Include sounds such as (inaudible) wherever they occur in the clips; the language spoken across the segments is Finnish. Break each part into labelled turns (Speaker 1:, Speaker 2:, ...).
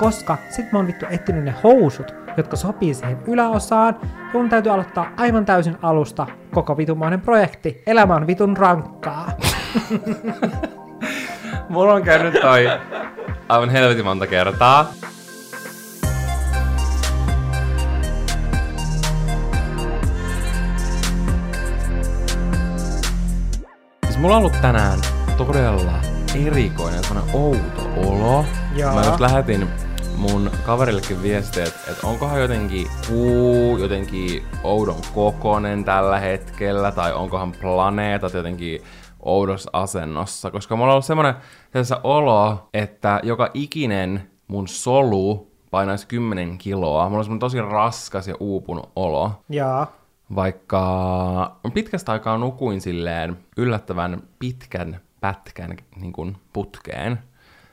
Speaker 1: koska sit mä oon vittu etsinyt ne housut, jotka sopii siihen yläosaan, ja mun täytyy aloittaa aivan täysin alusta koko vitumainen projekti. Elämä on vitun rankkaa. (laughs)
Speaker 2: Mulla on käynyt toi aivan helvetin monta kertaa. Siis mulla on ollut tänään todella erikoinen, semmonen outo olo.
Speaker 1: Joo.
Speaker 2: Mä just lähetin mun kaverillekin viestiä, että, että onkohan jotenkin kuu jotenkin oudon kokonen tällä hetkellä, tai onkohan planeetat jotenkin oudossa asennossa, koska mulla on ollut semmoinen tässä olo, että joka ikinen mun solu painaisi 10 kiloa. Mulla on semmoinen tosi raskas ja uupunut olo
Speaker 1: Joo.
Speaker 2: vaikka pitkästä aikaa nukuin silleen yllättävän pitkän pätkän niin kuin putkeen.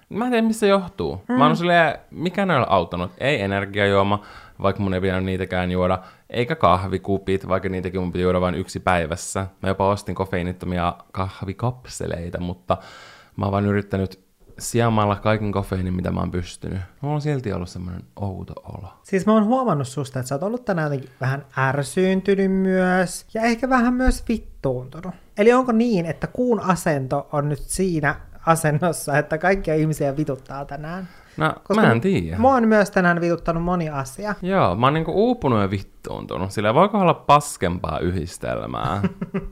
Speaker 2: Mä en tiedä, missä se johtuu. Mm. Mä oon silleen, mikä ne on auttanut. Ei energiajuoma, vaikka mun ei pitänyt niitäkään juoda, eikä kahvikupit, vaikka niitäkin mun piti juoda vain yksi päivässä. Mä jopa ostin kofeiinittomia kahvikapseleita, mutta mä oon vaan yrittänyt sijaamalla kaiken kofeiinin, mitä mä oon pystynyt. Mulla on silti ollut semmoinen outo olo.
Speaker 1: Siis mä oon huomannut susta, että sä oot ollut tänään jotenkin vähän ärsyyntynyt myös, ja ehkä vähän myös vittuuntunut. Eli onko niin, että kuun asento on nyt siinä asennossa, että kaikkia ihmisiä vituttaa tänään?
Speaker 2: No, mä en tiedä.
Speaker 1: Mua on myös tänään vituttanut moni asia.
Speaker 2: Joo, mä oon niinku uupunut ja vittuuntunut. Sillä voiko olla paskempaa yhdistelmää?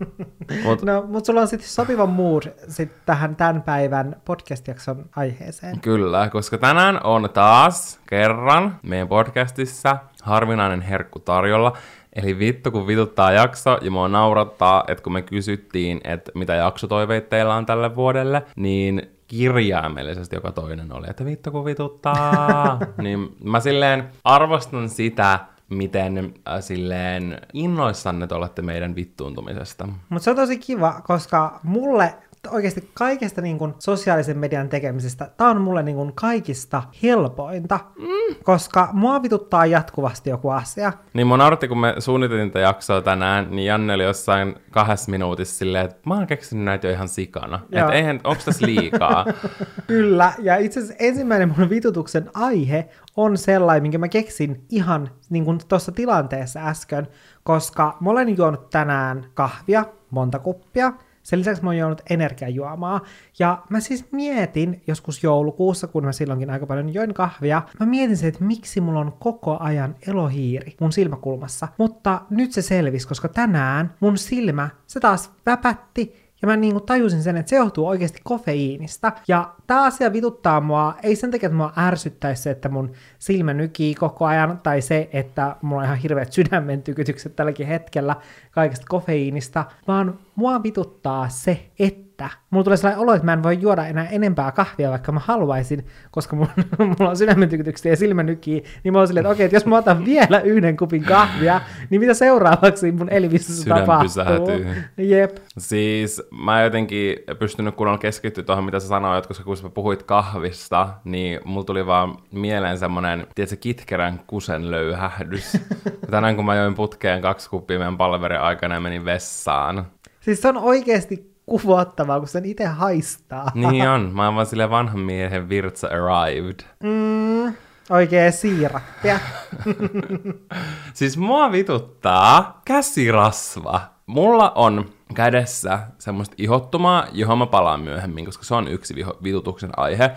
Speaker 2: (laughs) Mut,
Speaker 1: No, mutta sulla on sitten sopiva mood sit tähän tämän päivän podcast-jakson aiheeseen.
Speaker 2: Kyllä, koska tänään on taas kerran meidän podcastissa harvinainen herkku tarjolla. Eli vittu kun vituttaa jakso ja mua naurattaa, että kun me kysyttiin, että mitä jaksotoiveita teillä on tälle vuodelle, niin kirjaimellisesti joka toinen oli, että vittu kun vituttaa. (laughs) niin mä silleen arvostan sitä, miten äh, silleen innoissanne te olette meidän vittuuntumisesta.
Speaker 1: Mutta se on tosi kiva, koska mulle oikeasti kaikesta niin kun sosiaalisen median tekemisestä, tämä on mulle niin kun kaikista helpointa, mm. koska mua vituttaa jatkuvasti joku asia.
Speaker 2: Niin mun nauratti, kun me suunniteltiin tätä jaksoa tänään, niin Janne oli jossain kahdessa minuutissa silleen, että mä oon keksinyt näitä jo ihan sikana. Että eihän, onks tässä liikaa? (laughs)
Speaker 1: Kyllä, ja itse asiassa ensimmäinen mun vitutuksen aihe on sellainen, minkä mä keksin ihan niin kuin tuossa tilanteessa äsken, koska mä olen juonut tänään kahvia, monta kuppia, sen lisäksi mä oon juonut energiajuomaa, ja mä siis mietin joskus joulukuussa, kun mä silloinkin aika paljon join kahvia, mä mietin se, että miksi mulla on koko ajan elohiiri mun silmäkulmassa, mutta nyt se selvisi, koska tänään mun silmä, se taas väpätti, ja mä niinku tajusin sen, että se johtuu oikeasti kofeiinista. Ja tämä asia vituttaa mua, ei sen takia, että mua ärsyttäisi se, että mun silmä nykii koko ajan, tai se, että mulla on ihan hirveät sydämen tykytykset tälläkin hetkellä kaikesta kofeiinista, vaan mua vituttaa se, että mulla tulee sellainen olo, että mä en voi juoda enää enempää kahvia, vaikka mä haluaisin, koska mulla, (laughs) mulla on sydämen tykkytyksiä ja silmä nykii, niin mä oon silleen, että okei, että jos mä otan vielä yhden kupin kahvia, niin mitä seuraavaksi mun elimissä
Speaker 2: Sydän
Speaker 1: tapahtuu?
Speaker 2: pysähtyy.
Speaker 1: Jep.
Speaker 2: Siis mä en jotenkin pystynyt kunnolla keskittyä tuohon, mitä sä sanoit, koska kun sä puhuit kahvista, niin mulla tuli vaan mieleen semmonen, tiedätkö, kitkerän kusen löyhähdys. (laughs) Tänään kun mä join putkeen kaksi kuppia meidän palverin aikana ja menin vessaan.
Speaker 1: Siis se on oikeasti kuvottavaa, kun sen itse haistaa.
Speaker 2: Niin on, mä oon vaan silleen vanhan miehen virtsa arrived.
Speaker 1: Mm, oikee siirappia. (laughs)
Speaker 2: Siis mua vituttaa käsirasva. Mulla on kädessä semmoista ihottumaa, johon mä palaan myöhemmin, koska se on yksi viho- vitutuksen aihe.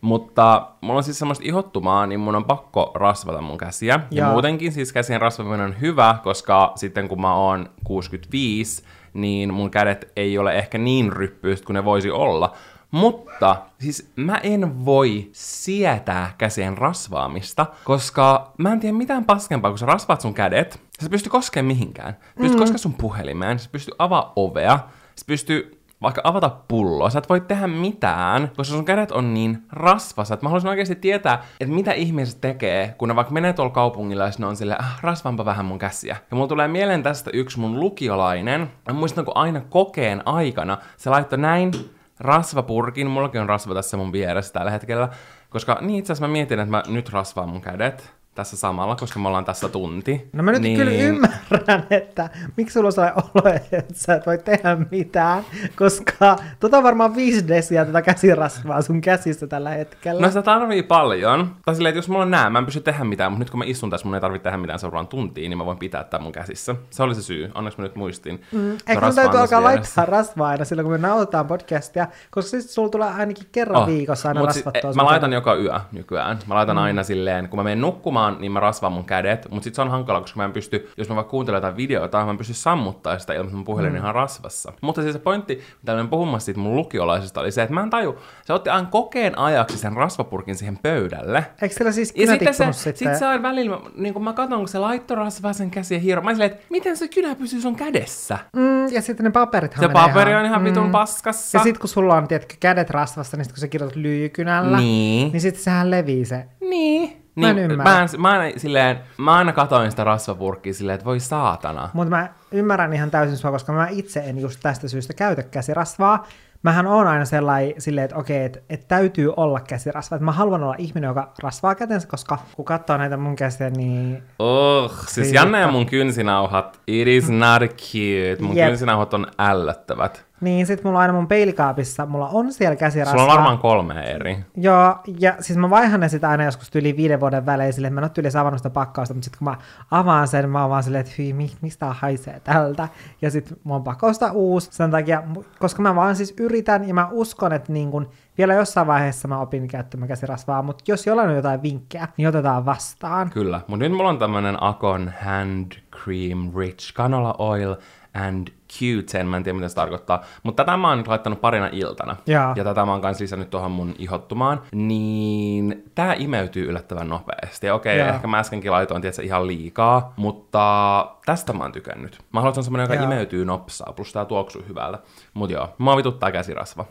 Speaker 2: Mutta mulla on siis semmoista ihottumaa, niin mun on pakko rasvata mun käsiä. Ja, ja muutenkin siis käsien rasvaminen on hyvä, koska sitten kun mä oon 65, niin mun kädet ei ole ehkä niin ryppyistä kuin ne voisi olla. Mutta siis mä en voi sietää käsien rasvaamista, koska mä en tiedä mitään paskempaa, kun sä rasvaat sun kädet, sä pystyy koskemaan mihinkään. Sä pystyy mm. koskemaan sun puhelimeen, sä pystyy avaa ovea, sä pystyy vaikka avata pulloa, sä et voi tehdä mitään, koska sun kädet on niin rasvassa, että mä haluaisin oikeasti tietää, että mitä ihmiset tekee, kun ne vaikka menee tuolla kaupungilla ja ne on silleen, ah, rasvaanpa vähän mun käsiä. Ja mulla tulee mieleen tästä yksi mun lukiolainen, mä muistan, kun aina kokeen aikana se laittoi näin rasvapurkin, mullakin on rasva tässä mun vieressä tällä hetkellä, koska niin itse asiassa mä mietin, että mä nyt rasvaan mun kädet, tässä samalla, koska me ollaan tässä tunti.
Speaker 1: No mä nyt niin... kyllä ymmärrän, että miksi sulla on sellainen olo, että sä et voi tehdä mitään, koska tota on varmaan viisi desiä tätä käsirasvaa sun käsissä tällä hetkellä.
Speaker 2: No sitä tarvii paljon. Tai silleen, että jos mulla on nää, mä en pysty tehdä mitään, mutta nyt kun mä istun tässä, mun ei tarvitse tehdä mitään seuraavan tuntiin, niin mä voin pitää tämän mun käsissä. Se oli se syy. Onneksi mä nyt muistin.
Speaker 1: Mm. Ehkä mun täytyy alkaa laittaa rasvaa aina silloin, kun me nauhoitetaan podcastia, koska siis sulla tulee ainakin kerran oh. viikossa aina rasvattua.
Speaker 2: Si- mä laitan joka yö nykyään. Mä laitan mm. aina silleen, kun mä menen nukkumaan, niin mä rasvaan mun kädet, mutta sit se on hankala, koska mä en pysty, jos mä vaikka kuuntelen jotain videota, mä en pysty sammuttaa sitä ilman, mun puhelin mm. ihan rasvassa. Mutta siis se pointti, mitä olen puhumassa siitä mun lukiolaisesta, oli se, että mä en taju, se otti aina kokeen ajaksi sen rasvapurkin siihen pöydälle.
Speaker 1: Eikö siellä siis
Speaker 2: ja sitten se, sitten? Sit se on välillä, niin kun mä katson, kun se laittoi rasvaa sen käsiä hiro, mä silleen, että miten se kynä pysyy sun kädessä?
Speaker 1: Mm, ja sitten ne paperit
Speaker 2: Se paperi ihan, on ihan vitun mm. paskassa.
Speaker 1: Ja sitten kun sulla on, tiedätkö, kädet rasvassa, niin sit kun sä kirjoitat lyykynällä, niin, niin sitten sehän levii se.
Speaker 2: Niin. Mä en niin, ymmärrä. Mä, en, mä, en, silleen, mä aina katoin sitä rasvapurkkia silleen, että voi saatana.
Speaker 1: Mutta mä ymmärrän ihan täysin sua, koska mä itse en just tästä syystä käytä käsirasvaa. Mähän on aina sellainen silleen, että okei, että, että täytyy olla käsirasva. Että mä haluan olla ihminen, joka rasvaa kätensä, koska kun katsoo näitä mun käsiä, niin...
Speaker 2: Oh, siis Janne ja mun kynsinauhat, it is not cute. Mun yep. kynsinauhat on ällöttävät.
Speaker 1: Niin, sit mulla on aina mun peilikaapissa, mulla on siellä käsirasvaa.
Speaker 2: Sulla on varmaan kolme eri.
Speaker 1: Joo, ja siis mä vaihan ne sitä aina joskus yli viiden vuoden välein silleen, että mä en ole tyyli avannut sitä pakkausta, mutta sitten kun mä avaan sen, mä oon vaan silleen, että hyi, mi, mistä haisee tältä. Ja sitten mä oon pakosta uusi sen takia, koska mä vaan siis yritän ja mä uskon, että niin kun vielä jossain vaiheessa mä opin käyttämään käsirasvaa, mutta jos jollain on jotain vinkkejä, niin otetaan vastaan.
Speaker 2: Kyllä, mutta nyt mulla on tämmönen Akon Hand Cream Rich Canola Oil and Q10, mä en tiedä mitä se tarkoittaa, mutta tätä mä oon laittanut parina iltana, ja, ja tätä mä oon kanssa lisännyt tuohon mun ihottumaan, niin tää imeytyy yllättävän nopeasti. Okei, okay, ehkä mä äskenkin laitoin tietysti ihan liikaa, mutta tästä mä oon tykännyt. Mä haluan, semmonen, joka ja. imeytyy nopsaa, plus tää tuoksuu hyvältä. Mut joo, mä vituttaa käsirasva.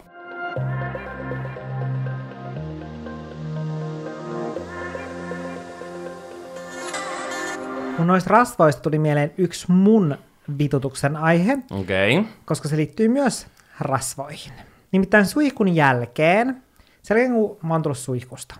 Speaker 1: Mun noista rasvoista tuli mieleen yksi mun vitutuksen aihe,
Speaker 2: okay.
Speaker 1: koska se liittyy myös rasvoihin. Nimittäin suihkun jälkeen, sen jälkeen kun mä oon tullut suihkusta,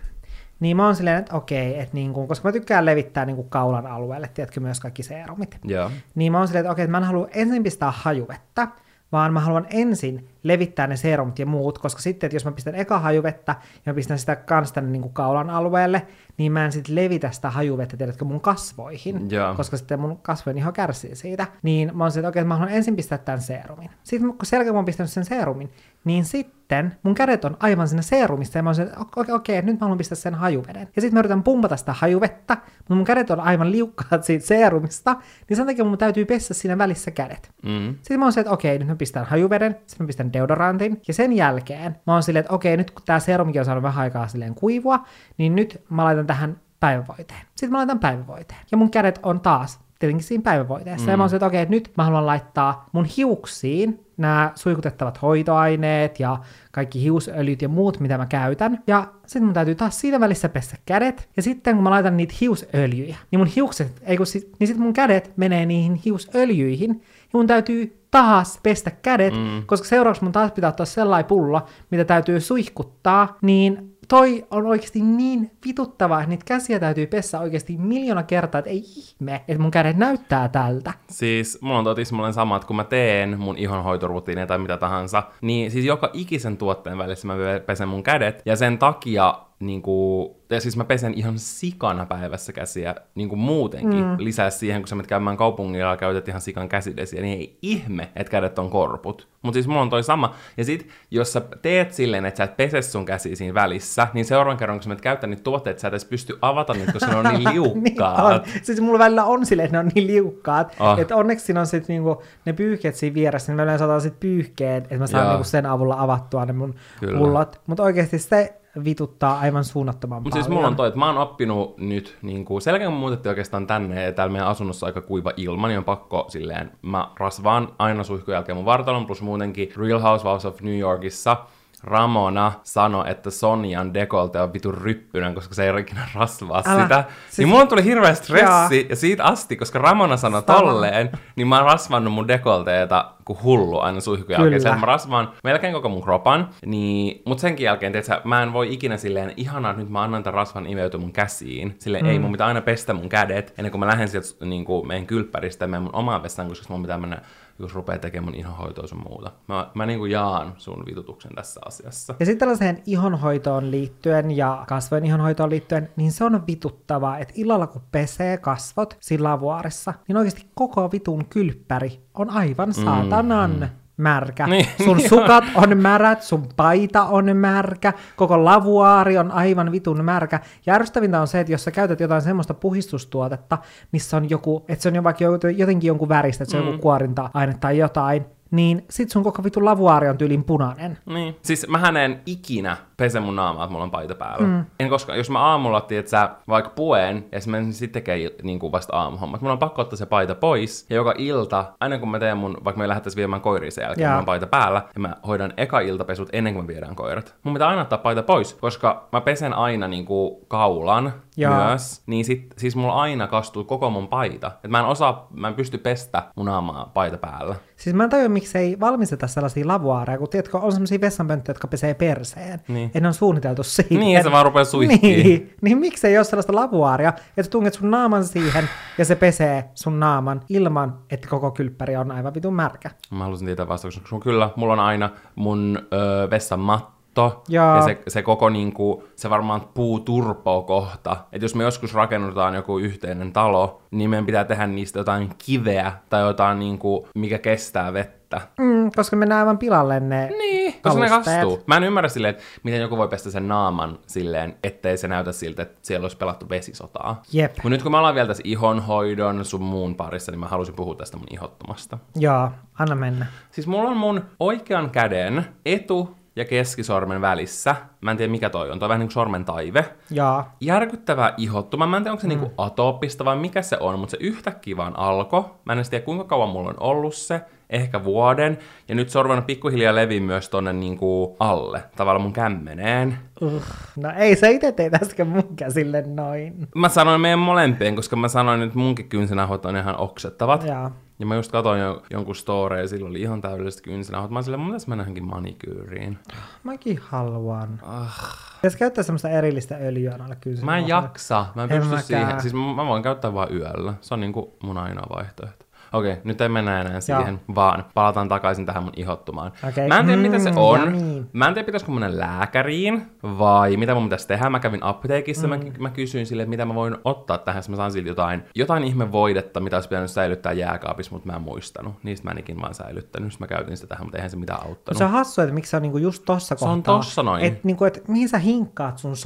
Speaker 1: niin mä oon silleen, että okei, että niin kuin, koska mä tykkään levittää niin kuin kaulan alueelle, tiedätkö, myös kaikki seerumit.
Speaker 2: Yeah.
Speaker 1: Niin mä oon silleen, että okei, että mä en halua ensin pistää hajuvettä, vaan mä haluan ensin levittää ne serumit ja muut, koska sitten, että jos mä pistän eka hajuvettä ja mä pistän sitä kans tänne niin kuin kaulan alueelle, niin mä en sitten levitä sitä hajuvettä, tiedätkö, mun kasvoihin,
Speaker 2: yeah.
Speaker 1: koska sitten mun kasvojen iho kärsii siitä. Niin mä oon sitten, että okei, että mä haluan ensin pistää tämän serumin. Sitten kun selkeä mä oon pistänyt sen serumin, niin sitten mun kädet on aivan siinä serumissa ja mä oon että okei, okay, okay, nyt mä haluan pistää sen hajuveden. Ja sitten mä yritän pumpata sitä hajuvettä, mutta mun kädet on aivan liukkaat siitä serumista, niin sen takia mun täytyy pessä siinä välissä kädet.
Speaker 2: Mm.
Speaker 1: Sitten mä oon se, että okei, okay, nyt mä pistän hajuveden, sitten mä pistän deodorantin, ja sen jälkeen mä oon silleen, että okei, nyt kun tää serumikin on saanut vähän aikaa silleen kuivua, niin nyt mä laitan tähän päivävoiteen. Sitten mä laitan päivävoiteen. Ja mun kädet on taas tietenkin siinä päivävoiteessa. Mm. Ja mä oon se, että okei, että nyt mä haluan laittaa mun hiuksiin nämä suikutettavat hoitoaineet ja kaikki hiusöljyt ja muut, mitä mä käytän. Ja sitten mun täytyy taas siinä välissä pestä kädet. Ja sitten kun mä laitan niitä hiusöljyjä, niin mun hiukset, ei kun sit, niin sitten mun kädet menee niihin hiusöljyihin. Ja mun täytyy taas pestä kädet, mm. koska seuraavaksi mun taas pitää ottaa sellainen pullo, mitä täytyy suihkuttaa, niin toi on oikeasti niin vituttavaa, että niitä käsiä täytyy pessä oikeasti miljoona kertaa, että ei ihme, että mun kädet näyttää tältä.
Speaker 2: Siis mulla on totismalleen sama, että kun mä teen mun ihonhoitorutiineja tai mitä tahansa, niin siis joka ikisen tuotteen välissä mä pesen mun kädet, ja sen takia niin kuin, ja siis mä pesen ihan sikana päivässä käsiä niin kuin muutenkin. Mm. Lisää siihen, kun sä menet käymään kaupungilla ja käytät ihan sikan käsidesiä, niin ei ihme, että kädet on korput. Mutta siis mulla on toi sama. Ja sit, jos sä teet silleen, että sä et pese sun käsiä siinä välissä, niin seuraavan kerran, kun sä menet käyttää niitä tuotteita, sä et edes pysty avata niitä, koska ne on niin (laughs) liukkaat.
Speaker 1: niin on. Siis mulla välillä on silleen, että ne on niin liukkaat. Oh. Että onneksi siinä on sit niinku, ne pyyhkeet siinä vieressä, niin mä yleensä otan sit pyyhkeen, että mä saan niinku sen avulla avattua ne mun Kyllä. pullot. Mutta oikeasti se vituttaa aivan suunnattoman Mut paljon.
Speaker 2: siis mulla on toi, että mä oon oppinut nyt, niin kuin, selkeä kun muutettiin oikeastaan tänne, ja täällä meidän asunnossa aika kuiva ilma, niin on pakko silleen, mä rasvaan aina suihkun jälkeen mun vartalon, plus muutenkin Real Housewives of New Yorkissa, Ramona sanoi, että Sonjan dekolte on vitun ryppyinen, koska se ei ikinä rasvaa
Speaker 1: Älä.
Speaker 2: sitä.
Speaker 1: Siis-
Speaker 2: Niin mulla tuli hirveä stressi,
Speaker 1: Joo.
Speaker 2: ja siitä asti, koska Ramona sanoi
Speaker 1: Sama.
Speaker 2: tolleen, niin mä oon rasvannut mun dekolteeta kuin hullu aina suihkun jälkeen.
Speaker 1: Kyllä.
Speaker 2: Se, että mä rasvaan melkein koko mun kropan, niin, mutta senkin jälkeen, tiiätkö, mä en voi ikinä silleen, ihanaa, että nyt mä annan tämän rasvan imeytyä mun käsiin. Silleen, mm. ei, mun pitää aina pestä mun kädet, ennen kuin mä lähden sieltä niin kuin meidän kylppäristä menen mun omaan vessaan, koska mun pitää mennä, jos rupeaa tekemään ihonhoitoa sun muuta. Mä, mä niin kuin jaan sun vitutuksen tässä asiassa.
Speaker 1: Ja sitten tällaiseen ihonhoitoon liittyen ja kasvojen ihonhoitoon liittyen, niin se on vituttavaa, että illalla kun pesee kasvot sillä lavuaarissa, niin oikeasti koko vitun kylppäri on aivan saatanan märkä.
Speaker 2: Niin, (laughs)
Speaker 1: sun (laughs)
Speaker 2: niin
Speaker 1: sukat on märät, sun paita on märkä, koko lavuaari on aivan vitun märkä. Ja ärsyttävintä on se, että jos sä käytät jotain semmoista puhistustuotetta, missä on joku, että se on jo vaikka jotenkin jonkun väristä, että se on joku kuorinta-aine tai jotain, niin sit sun koko vitun lavuaari on tyylin punainen.
Speaker 2: Niin. Siis mähän en ikinä pese mun naamaa, että mulla on paita päällä. Mm. En koska, jos mä aamulla että sä vaikka puen, ja sitten mä sitten tekee niin kuin vasta aamuhommat, mulla on pakko ottaa se paita pois, ja joka ilta, aina kun mä teen mun, vaikka me lähdettäisiin viemään koiria sen jälkeen,
Speaker 1: Jaa.
Speaker 2: mulla on paita päällä, ja mä hoidan eka iltapesut ennen kuin me viedään koirat. Mun pitää aina ottaa paita pois, koska mä pesen aina niin kuin kaulan
Speaker 1: Jaa.
Speaker 2: myös, niin sit, siis mulla aina kastuu koko mun paita. Et mä en osaa, mä en pysty pestä mun naamaa paita päällä.
Speaker 1: Siis mä en tajua, miksi ei valmisteta sellaisia lavuaareja, kun tiedätkö, on sellaisia vessanpönttöjä, jotka pesee perseen.
Speaker 2: Niin.
Speaker 1: Ja ne on suunniteltu siihen.
Speaker 2: Niin, ja se vaan rupeaa suihkiin.
Speaker 1: Niin, niin miksi ei ole sellaista lavuaaria, että tunget sun naaman siihen ja se pesee sun naaman ilman, että koko kylppäri on aivan vitun märkä.
Speaker 2: Mä halusin tietää vastauksen, koska kyllä, mulla on aina mun ö, vessan matto,
Speaker 1: Jaa.
Speaker 2: ja se, se koko niinku, se varmaan puu turpoo kohta. Että jos me joskus rakennutaan joku yhteinen talo, niin meidän pitää tehdä niistä jotain kiveä tai jotain niinku, mikä kestää vettä.
Speaker 1: Mm, koska mennään aivan pilalle ne
Speaker 2: Niin, koska ne kastuu. Mä en ymmärrä silleen, että miten joku voi pestä sen naaman silleen, ettei se näytä siltä, että siellä olisi pelattu vesisotaa.
Speaker 1: Jep.
Speaker 2: Mutta nyt kun me ollaan vielä tässä ihonhoidon sun muun parissa, niin mä halusin puhua tästä mun ihottomasta.
Speaker 1: Joo, anna mennä.
Speaker 2: Siis mulla on mun oikean käden etu- ja keskisormen välissä. Mä en tiedä mikä toi on, toi on vähän niin kuin sormen taive.
Speaker 1: Joo.
Speaker 2: Järkyttävää ihottuma. Mä en tiedä, onko se mm. niinku atooppista vai mikä se on, mutta se yhtäkkiä vaan alkoi. Mä en tiedä, kuinka kauan mulla on ollut se. Ehkä vuoden. Ja nyt se on pikkuhiljaa leviä myös tonne niinku alle, tavallaan mun kämmeneen.
Speaker 1: Uh, no ei sä itse teit äsken mun käsille noin.
Speaker 2: Mä sanoin meidän molempien, koska mä sanoin, että munkin kynsinahot on ihan oksettavat.
Speaker 1: Joo.
Speaker 2: Ja mä just katsoin jo, jonkun story ja sillä oli ihan täydelliset kynsinahot. Mä silleen, mun mennä johonkin manikyyriin.
Speaker 1: Mäkin haluan. Ah. Pitäisi käyttää semmoista erillistä öljyä noille kynsin.
Speaker 2: Mä en jaksa, mä en
Speaker 1: En
Speaker 2: pysty
Speaker 1: mäkään.
Speaker 2: siihen. Siis mä, mä voin käyttää vaan yöllä. Se on niinku mun ainoa vaihtoehto. Okei, nyt ei mennä enää siihen, vaan palataan takaisin tähän mun ihottumaan.
Speaker 1: Okei.
Speaker 2: Mä en tiedä, mitä se
Speaker 1: Mm,
Speaker 2: on.
Speaker 1: yummy.
Speaker 2: Mä en tiedä, pitäisikö mennä lääkäriin, vai mitä mun pitäisi tehdä. Mä kävin apteekissa, mm. mä, mä kysyin sille, että mitä mä voin ottaa tähän, mä saan siltä jotain, jotain ihme voidetta, mitä olisi pitänyt säilyttää jääkaapissa, mutta mä en muistanut. Niistä mä enikin vaan säilyttänyt, Sitten mä käytin sitä tähän, mutta eihän se mitään auttanut.
Speaker 1: Se on hassu, että miksi se on niinku just tossa
Speaker 2: Se on
Speaker 1: kohtaa.
Speaker 2: tossa noin.
Speaker 1: Et, niinku, et mihin sä hinkkaat sun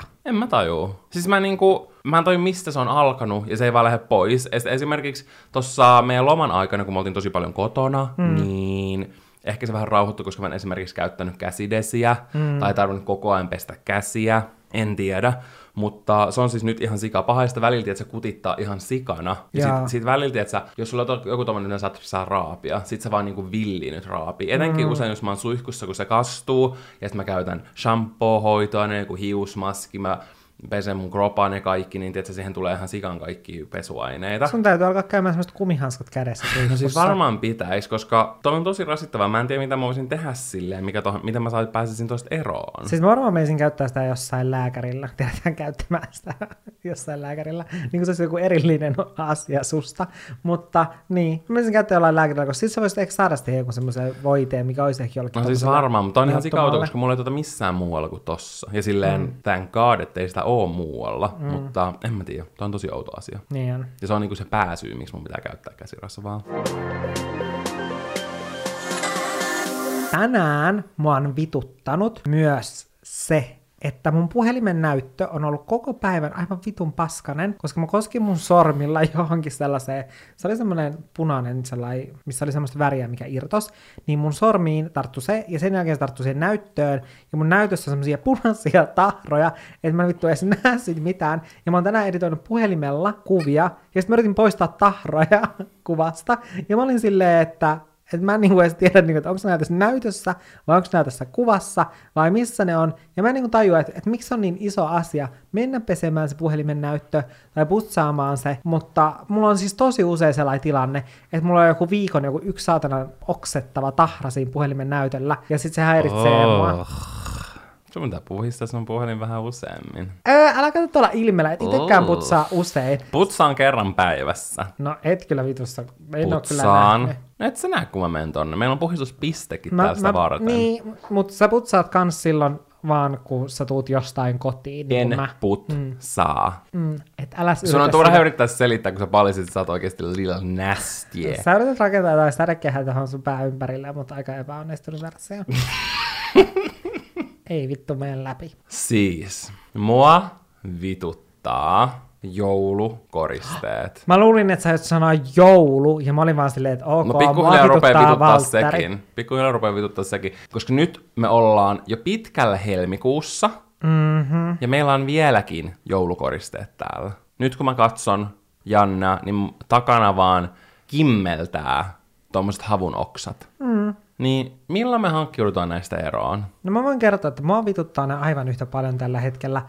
Speaker 1: sormitaivetta?
Speaker 2: En mä tajuu. Siis mä niinku, mä en tajua mistä se on alkanut ja se ei vaan lähde pois. Es- Esimerkiksi tuossa meidän loman aikana, kun me oltiin tosi paljon kotona, mm. niin ehkä se vähän rauhoittui, koska mä en esimerkiksi käyttänyt käsidesiä mm. tai tarvinnut koko ajan pestä käsiä. En tiedä. Mutta se on siis nyt ihan sika pahaista väliltä, että se kutittaa ihan sikana. Ja
Speaker 1: Jaa.
Speaker 2: sit, sit väliltä, että sä, jos sulla on joku tommonen, niin sä saa raapia. Sit sä vaan niinku villi nyt raapii. Etenkin mm. usein, jos mä oon suihkussa, kun se kastuu, ja sit mä käytän shampoo-hoitoa, joku hiusmaski, mä pesen mun kropan ja kaikki, niin tiedätkö, siihen tulee ihan sikan kaikki pesuaineita.
Speaker 1: Sun täytyy alkaa käymään semmoista kumihanskat kädessä.
Speaker 2: No siis varmaan pitäisi, koska toi on tosi rasittavaa. Mä en tiedä, mitä mä voisin tehdä silleen, mikä tohon, miten mä pääsisin tosta eroon.
Speaker 1: Siis mä varmaan menisin käyttää sitä jossain lääkärillä. (laughs) Tiedetään käyttämään sitä (laughs) jossain lääkärillä. Niin kuin se olisi joku erillinen asia susta. Mutta niin, mä menisin käyttää jollain lääkärillä, koska sit sä voisit ehkä saada siihen jonkun semmoisen voiteen, mikä olisi ehkä jollekin
Speaker 2: No siis varmaan, mutta on ihan sikauta, koska mulla ei tuota missään muualla kuin tossa. Ja silleen, mm. thank god, ettei sitä oo muualla. Mm. Mutta en mä tiedä, toi on tosi outo asia.
Speaker 1: Niin on.
Speaker 2: Ja se on niinku se pääsyy, miksi mun pitää käyttää käsirasvaa.
Speaker 1: Tänään mua on vituttanut myös se, että mun puhelimen näyttö on ollut koko päivän aivan vitun paskanen, koska mä koskin mun sormilla (laughs) johonkin sellaiseen, se oli semmoinen punainen sellainen, missä oli semmoista väriä, mikä irtos, niin mun sormiin tarttu se, ja sen jälkeen se tarttu siihen näyttöön, ja mun näytössä on semmoisia punaisia (laughs) tahroja, että mä en vittu edes näe siitä mitään, ja mä oon tänään editoinut puhelimella kuvia, ja sitten mä yritin poistaa tahroja (laughs) kuvasta, ja mä olin silleen, että Että mä en niinku edes tiedä, niinku, että onko nämä tässä näytössä, vai onko nämä tässä kuvassa, vai missä ne on. Ja mä en niinku tajua, että, että miksi on niin iso asia mennä pesemään se puhelimen näyttö tai putsaamaan se, mutta mulla on siis tosi usein sellainen tilanne, että mulla on joku viikon joku yksi saatana oksettava tahra siinä puhelimen näytöllä, ja sitten se häiritsee oh. mua.
Speaker 2: Sun pitää puhistaa sun puhelin vähän useammin.
Speaker 1: Öö, älä katso tuolla ilmellä, et itekään putsaa usein.
Speaker 2: Putsaan kerran päivässä.
Speaker 1: No et kyllä vitussa, en oo kyllä nähnyt.
Speaker 2: Et sä näe, kun mä menen tonne. Meillä on puhistuspistekin
Speaker 1: Mä,
Speaker 2: tästä varten.
Speaker 1: niin, mutta sä putsaat kans silloin vaan, kun sä tuut jostain kotiin. Niin
Speaker 2: En
Speaker 1: mä.
Speaker 2: putsaa.
Speaker 1: Mm, et älä
Speaker 2: Sun on turha yrittää selittää, kun sä palisit, että sä oot oikeesti little nasty.
Speaker 1: Sä yrität rakentaa jotain sädekehää tähän sun pää ympärille, mutta aika epäonnistunut versio. (laughs) Ei vittu mene läpi.
Speaker 2: Siis, mua vituttaa joulukoristeet.
Speaker 1: Mä luulin, että sä et sanoa joulu, ja mä olin vaan silleen, että ok,
Speaker 2: No pikkuhiljaa rupeaa vituttaa
Speaker 1: Valtteri.
Speaker 2: sekin. Pikkuhiljaa rupeaa vituttaa sekin. Koska nyt me ollaan jo pitkällä helmikuussa,
Speaker 1: Mm-hmm.
Speaker 2: ja meillä on vieläkin joulukoristeet täällä. Nyt kun mä katson Janna, niin takana vaan kimmeltää tuommoiset havun oksat.
Speaker 1: Mm.
Speaker 2: Niin milloin me hankkiudutaan näistä eroon?
Speaker 1: No mä voin kertoa, että mua vituttaa ne aivan yhtä paljon tällä hetkellä,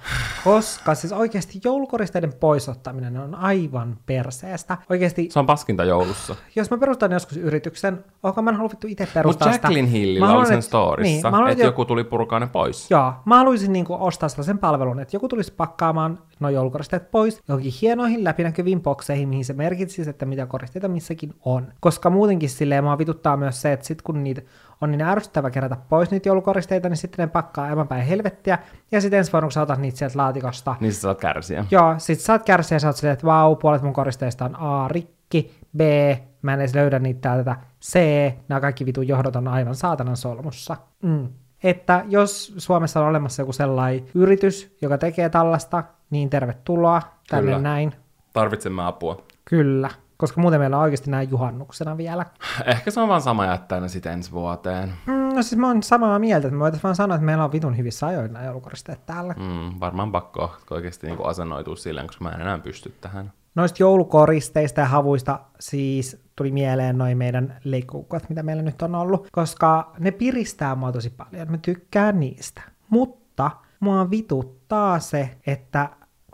Speaker 1: koska siis oikeasti joulukoristeiden poisottaminen on aivan perseestä. Oikeasti,
Speaker 2: Se on paskinta joulussa.
Speaker 1: jos mä perustan joskus yrityksen, ok, mä en halua vittu itse
Speaker 2: Mutta
Speaker 1: perustaa sitä.
Speaker 2: Jacqueline Hillillä
Speaker 1: haluan,
Speaker 2: oli sen
Speaker 1: että-
Speaker 2: storissa,
Speaker 1: niin,
Speaker 2: että
Speaker 1: että
Speaker 2: joku tuli purkaa ne pois.
Speaker 1: Joo, mä haluaisin niinku ostaa sellaisen palvelun, että joku tulisi pakkaamaan nuo joulukoristeet pois johonkin hienoihin läpinäkyviin bokseihin, mihin se merkitsisi, että mitä koristeita missäkin on. Koska muutenkin silleen mua vituttaa myös se, että sit kun niitä on niin ärsyttävä kerätä pois niitä joulukoristeita, niin sitten ne pakkaa aivan päin helvettiä, ja sitten ensi vuonna, kun sä otat niitä sieltä laatikosta,
Speaker 2: Niin sä saat kärsiä.
Speaker 1: Joo, sit sä oot kärsiä ja sä oot silleen, että vau, puolet mun koristeista on A, rikki, B, mä en edes löydä niitä täältä, C, nämä kaikki vitun johdot on aivan saatanan solmussa. Mm. Että jos Suomessa on olemassa joku sellainen yritys, joka tekee tällaista, niin tervetuloa tänne
Speaker 2: Kyllä.
Speaker 1: näin.
Speaker 2: Tarvitsemme apua.
Speaker 1: Kyllä, koska muuten meillä on oikeasti näin juhannuksena vielä.
Speaker 2: Ehkä se on vaan sama jättää ne sitten ensi vuoteen.
Speaker 1: Mm, no siis mä oon samaa mieltä, että me voitaisiin vaan sanoa, että meillä on vitun hyvissä ajoin nämä joulukoristeet täällä.
Speaker 2: Mm, varmaan pakko oikeasti niinku asennoitua silleen, koska mä en enää pysty tähän.
Speaker 1: Noista joulukoristeista ja havuista siis tuli mieleen noin meidän leikkuukot, mitä meillä nyt on ollut, koska ne piristää mua tosi paljon. Mä tykkään niistä. Mutta mua vituttaa se, että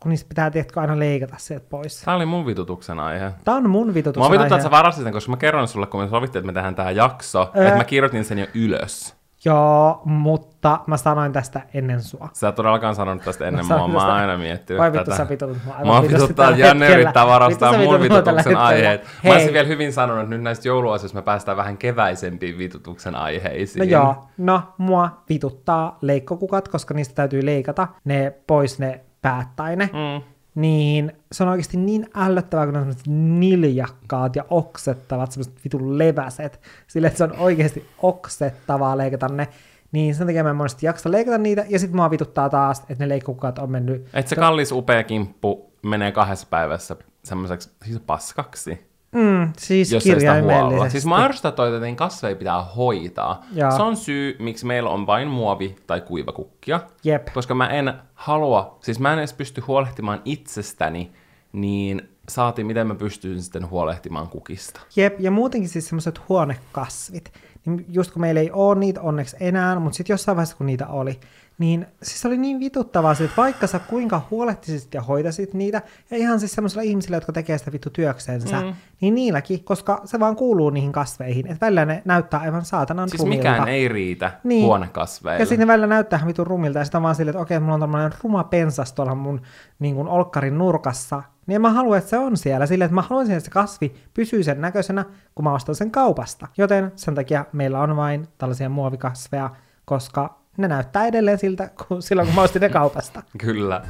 Speaker 1: kun niistä pitää tietkö aina leikata sieltä pois.
Speaker 2: Tää oli mun vitutuksen aihe.
Speaker 1: Tää on mun vitutuksen
Speaker 2: Mua vituttaa,
Speaker 1: aihe.
Speaker 2: että sä varasit sen, koska mä kerron sulle, kun me sovittiin, että me tehdään tää jakso,
Speaker 1: Ää.
Speaker 2: että mä kirjoitin sen jo ylös.
Speaker 1: Joo, mutta mä sanoin tästä ennen sua.
Speaker 2: Sä todellakaan sanonut tästä ennen
Speaker 1: Mä
Speaker 2: mua, mä oon aina miettinyt
Speaker 1: Vai vittu
Speaker 2: tätä.
Speaker 1: sä vitutut mua
Speaker 2: Mua
Speaker 1: vitusti
Speaker 2: vituttaa, että Janne yrittää varastaa
Speaker 1: Vittu
Speaker 2: mun vitutuksen aiheet. Mä
Speaker 1: Hei.
Speaker 2: olisin vielä hyvin sanonut, että nyt näistä jouluasioista me päästään vähän keväisempiin vitutuksen aiheisiin.
Speaker 1: No joo, no mua vituttaa leikkokukat, koska niistä täytyy leikata ne pois ne päät tai ne.
Speaker 2: Mm.
Speaker 1: niin se on oikeasti niin ällöttävää, kun ne on semmoiset niljakkaat ja oksettavat, semmoiset vitun leväset, sille että se on oikeasti oksettavaa leikata ne, niin sen takia mä en monesti jaksa leikata niitä, ja sitten mua vituttaa taas, että ne leikkukat on mennyt...
Speaker 2: Et se kallis upea kimppu menee kahdessa päivässä semmoiseksi siis paskaksi.
Speaker 1: Mm, siis
Speaker 2: jos ei sitä huolella. Siis mä ärsytän toi, että kasveja pitää hoitaa.
Speaker 1: Joo.
Speaker 2: Se on syy, miksi meillä on vain muovi- tai kuivakukkia.
Speaker 1: Jep.
Speaker 2: Koska mä en halua, siis mä en edes pysty huolehtimaan itsestäni, niin saati miten mä pystyn sitten huolehtimaan kukista.
Speaker 1: Jep, ja muutenkin siis semmoiset huonekasvit. Niin just kun meillä ei ole niitä onneksi enää, mutta sitten jossain vaiheessa kun niitä oli, niin siis oli niin vituttavaa se, että vaikka sä kuinka huolehtisit ja hoitasit niitä, ja ihan siis semmoisilla ihmisillä, jotka tekee sitä vittu työksensä, mm. niin niilläkin, koska se vaan kuuluu niihin kasveihin, että välillä ne näyttää aivan saatanan
Speaker 2: Siis
Speaker 1: rumilta.
Speaker 2: mikään ei riitä
Speaker 1: Niin.
Speaker 2: huonekasveille.
Speaker 1: Ja sitten ne välillä näyttää ihan vitun rumilta, ja sitten on vaan silleen, että okei, mulla on tämmöinen ruma pensas tuolla mun niin kuin olkkarin nurkassa, niin mä haluan, että se on siellä, silleen, että mä haluaisin, että se kasvi pysyy sen näköisenä, kun mä ostan sen kaupasta. Joten sen takia meillä on vain tällaisia muovikasveja, koska ne näyttää edelleen siltä, kuin silloin kun mä ostin ne kaupasta.
Speaker 2: Kyllä.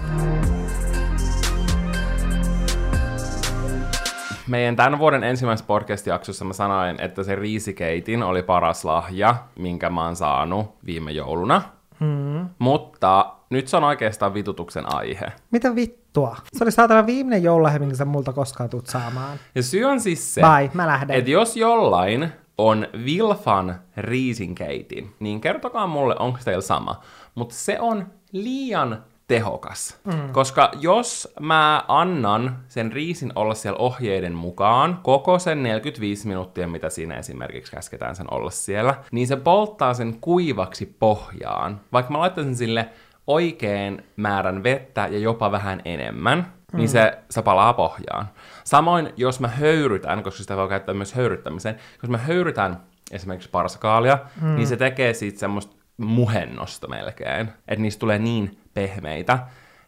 Speaker 2: Meidän tämän vuoden ensimmäisessä podcast-jaksossa mä sanoin, että se riisikeitin oli paras lahja, minkä mä oon saanut viime jouluna.
Speaker 1: Hmm.
Speaker 2: Mutta nyt se on oikeastaan vitutuksen aihe.
Speaker 1: Mitä vittua? Se oli saatana viimeinen joululahja, minkä sä multa koskaan tulet saamaan.
Speaker 2: Ja syy on siis se,
Speaker 1: Bye, mä lähden.
Speaker 2: että jos jollain on Vilfan riisinkeitin, niin kertokaa mulle, onko teillä sama. Mutta se on liian tehokas. Mm. Koska jos mä annan sen riisin olla siellä ohjeiden mukaan koko sen 45 minuuttia, mitä siinä esimerkiksi käsketään sen olla siellä, niin se polttaa sen kuivaksi pohjaan. Vaikka mä laittaisin sille oikein määrän vettä ja jopa vähän enemmän, mm. niin se, se palaa pohjaan. Samoin, jos mä höyrytän, koska sitä voi käyttää myös höyryttämiseen, jos mä höyrytän esimerkiksi parsakaalia, mm. niin se tekee siitä semmoista muhennosta melkein, että niistä tulee niin pehmeitä,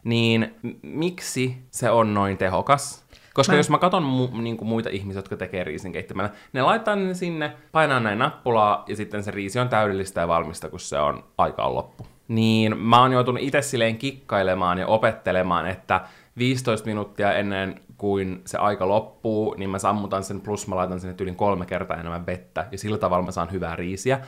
Speaker 2: niin miksi se on noin tehokas? Koska mä... jos mä katson mu- niinku muita ihmisiä, jotka tekee riisin keittämällä, ne laittaa ne sinne, painaa näin nappulaa ja sitten se riisi on täydellistä ja valmista, kun se on aika loppu. Niin mä oon joutunut itse silleen kikkailemaan ja opettelemaan, että 15 minuuttia ennen kuin se aika loppuu, niin mä sammutan sen, plus mä laitan sinne yli kolme kertaa enemmän vettä, ja sillä tavalla mä saan hyvää riisiä.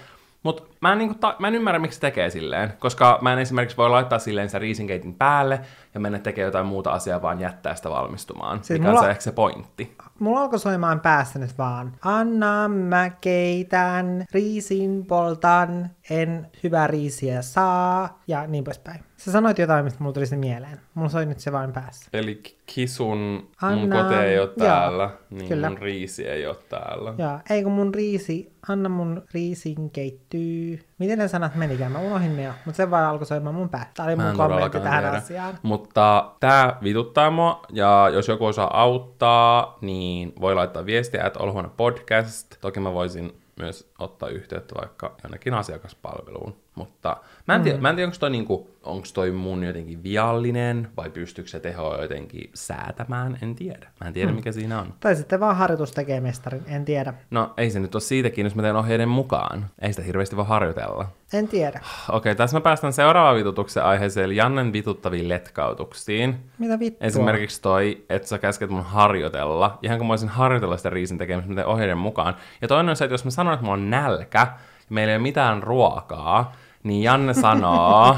Speaker 2: Mutta mä, en niinku ta- mä en ymmärrä, miksi se tekee silleen, koska mä en esimerkiksi voi laittaa silleen sen riisinkeitin päälle ja mennä tekemään jotain muuta asiaa, vaan jättää sitä valmistumaan, siis mikä mulla... on se ehkä se pointti.
Speaker 1: Mulla alkoi soimaan päässä nyt vaan, Anna mä keitän, riisin poltan, en hyvää riisiä saa, ja niin poispäin. Sä sanoit jotain, mistä mulla tuli se mieleen. Mulla soi nyt se vain päässä.
Speaker 2: Eli kisun Anna... mun kote ei ole täällä, Joo, niin kyllä. mun riisi ei ole täällä.
Speaker 1: Joo, ei kun mun riisi, anna mun riisin keittyy. Miten ne sanat menikään? Mä unohdin ne jo, mutta se vaan alkoi soimaan mun päässä. Tää oli mun kommentti tähän tiedä. asiaan.
Speaker 2: Mutta tää vituttaa mua, ja jos joku osaa auttaa, niin voi laittaa viestiä, että Olhuone podcast. Toki mä voisin myös ottaa yhteyttä vaikka jonnekin asiakaspalveluun. Mutta mä en tiedä, mm. mä en tiedä onko toi, niinku, onks toi mun jotenkin viallinen vai pystyykö se teho jotenkin säätämään, en tiedä. Mä en tiedä mm. mikä siinä on.
Speaker 1: Tai sitten vaan harjoitus tekee mestarin, en tiedä.
Speaker 2: No ei se nyt ole siitäkin, jos mä teen ohjeiden mukaan. Ei sitä hirveästi voi harjoitella.
Speaker 1: En tiedä.
Speaker 2: Okei, okay, tässä mä päästän seuraavaan vitutuksen aiheeseen, eli Jannen vituttaviin letkautuksiin.
Speaker 1: Mitä vittua?
Speaker 2: Esimerkiksi toi, että sä käsket mun harjoitella, ihan kun mä voisin harjoitella sitä riisin tekemistä, mä teen ohjeiden mukaan. Ja toinen on se, että jos mä sanon, että mulla on nälkä, meillä ei ole mitään ruokaa, niin Janne sanoo,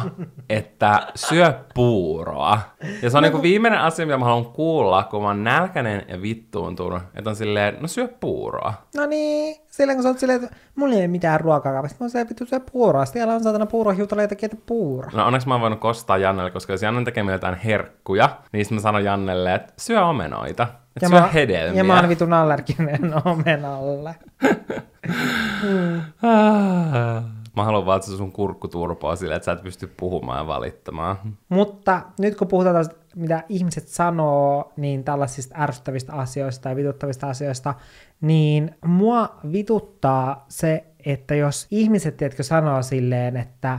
Speaker 2: että syö puuroa. Ja se on niinku viimeinen asia, mitä mä haluan kuulla, kun mä oon nälkäinen ja vittuuntunut. Että on silleen, no syö puuroa.
Speaker 1: No niin, silleen kun sä oot silleen, että mulla ei ole mitään ruokaa kaupassa. Mä oon silleen, vittu syö puuroa. Sitten on saatana puurohiutaleita, keitä puuro.
Speaker 2: No onneksi mä oon voinut kostaa Jannelle, koska jos Janne tekee jotain herkkuja, niin sitten mä sanon Jannelle, että syö omenoita. Että ja syö mä, hedelmiä.
Speaker 1: Ja mä oon vitun allerginen (laughs) omenalle.
Speaker 2: hmm. (laughs) Mä haluan vaan, sun kurkku turpoa silleen, että sä et pysty puhumaan ja valittamaan.
Speaker 1: Mutta nyt kun puhutaan tästä, mitä ihmiset sanoo, niin tällaisista ärsyttävistä asioista tai vituttavista asioista, niin mua vituttaa se, että jos ihmiset, tiedätkö, sanoo silleen, että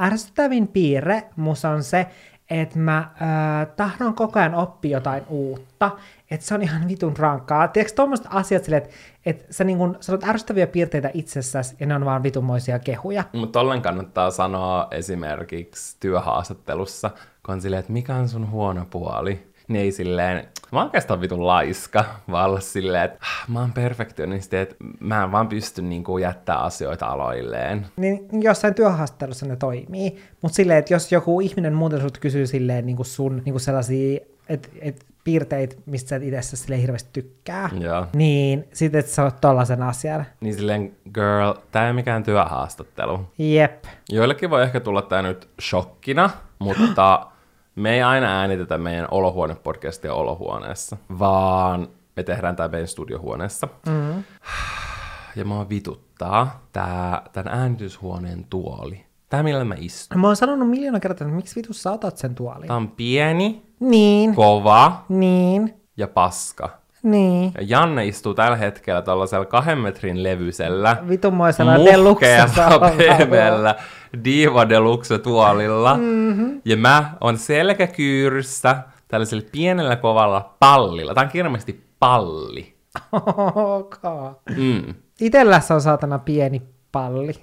Speaker 1: ärsyttävin piirre musta on se, että mä äh, tahdon koko ajan oppia jotain uutta, että se on ihan vitun rankkaa. Tiedätkö tuommoiset asiat silleen, että, että sä niin kun, sanot ärsyttäviä piirteitä itsessäsi ja ne on vaan vitunmoisia kehuja.
Speaker 2: Mutta tollen kannattaa sanoa esimerkiksi työhaastattelussa, kun on silleen, että mikä on sun huono puoli niin ei silleen, mä oon oikeastaan vitun laiska, vaan olla silleen, että ah, mä oon perfektionisti, että mä en vaan pysty niin kuin, jättää asioita aloilleen.
Speaker 1: Niin jossain työhaastattelussa ne toimii, mutta silleen, että jos joku ihminen muuten sut kysyy silleen niin kuin sun niin kuin sellaisia, että et, piirteitä, mistä sä et itse sille hirveästi tykkää,
Speaker 2: ja.
Speaker 1: niin sitten et sä oot tollasen asian.
Speaker 2: Niin silleen, girl, tää ei mikään työhaastattelu.
Speaker 1: Jep.
Speaker 2: Joillekin voi ehkä tulla tää nyt shokkina, mutta me ei aina äänitetä meidän olohuone-podcastia olohuoneessa, vaan me tehdään tämä meidän studiohuoneessa. Mm-hmm. Ja mua vituttaa tää, tämän äänityshuoneen tuoli. Tää, millä mä istun.
Speaker 1: Mä oon sanonut miljoona kertaa, että miksi vitus sä otat sen tuolin?
Speaker 2: Tää on pieni,
Speaker 1: niin.
Speaker 2: kova
Speaker 1: niin.
Speaker 2: ja paska.
Speaker 1: Niin.
Speaker 2: Ja Janne istuu tällä hetkellä tällaisella kahden metrin levyisellä,
Speaker 1: Vitunmoisella deluxe-salvalla. (laughs)
Speaker 2: pehmeällä Diva Deluxe-tuolilla. Mm-hmm. Ja mä on selkäkyyryssä tällaisella pienellä kovalla pallilla. Tämä on kirjallisesti palli.
Speaker 1: Okay. Mm. Itellässä on saatana pieni palli.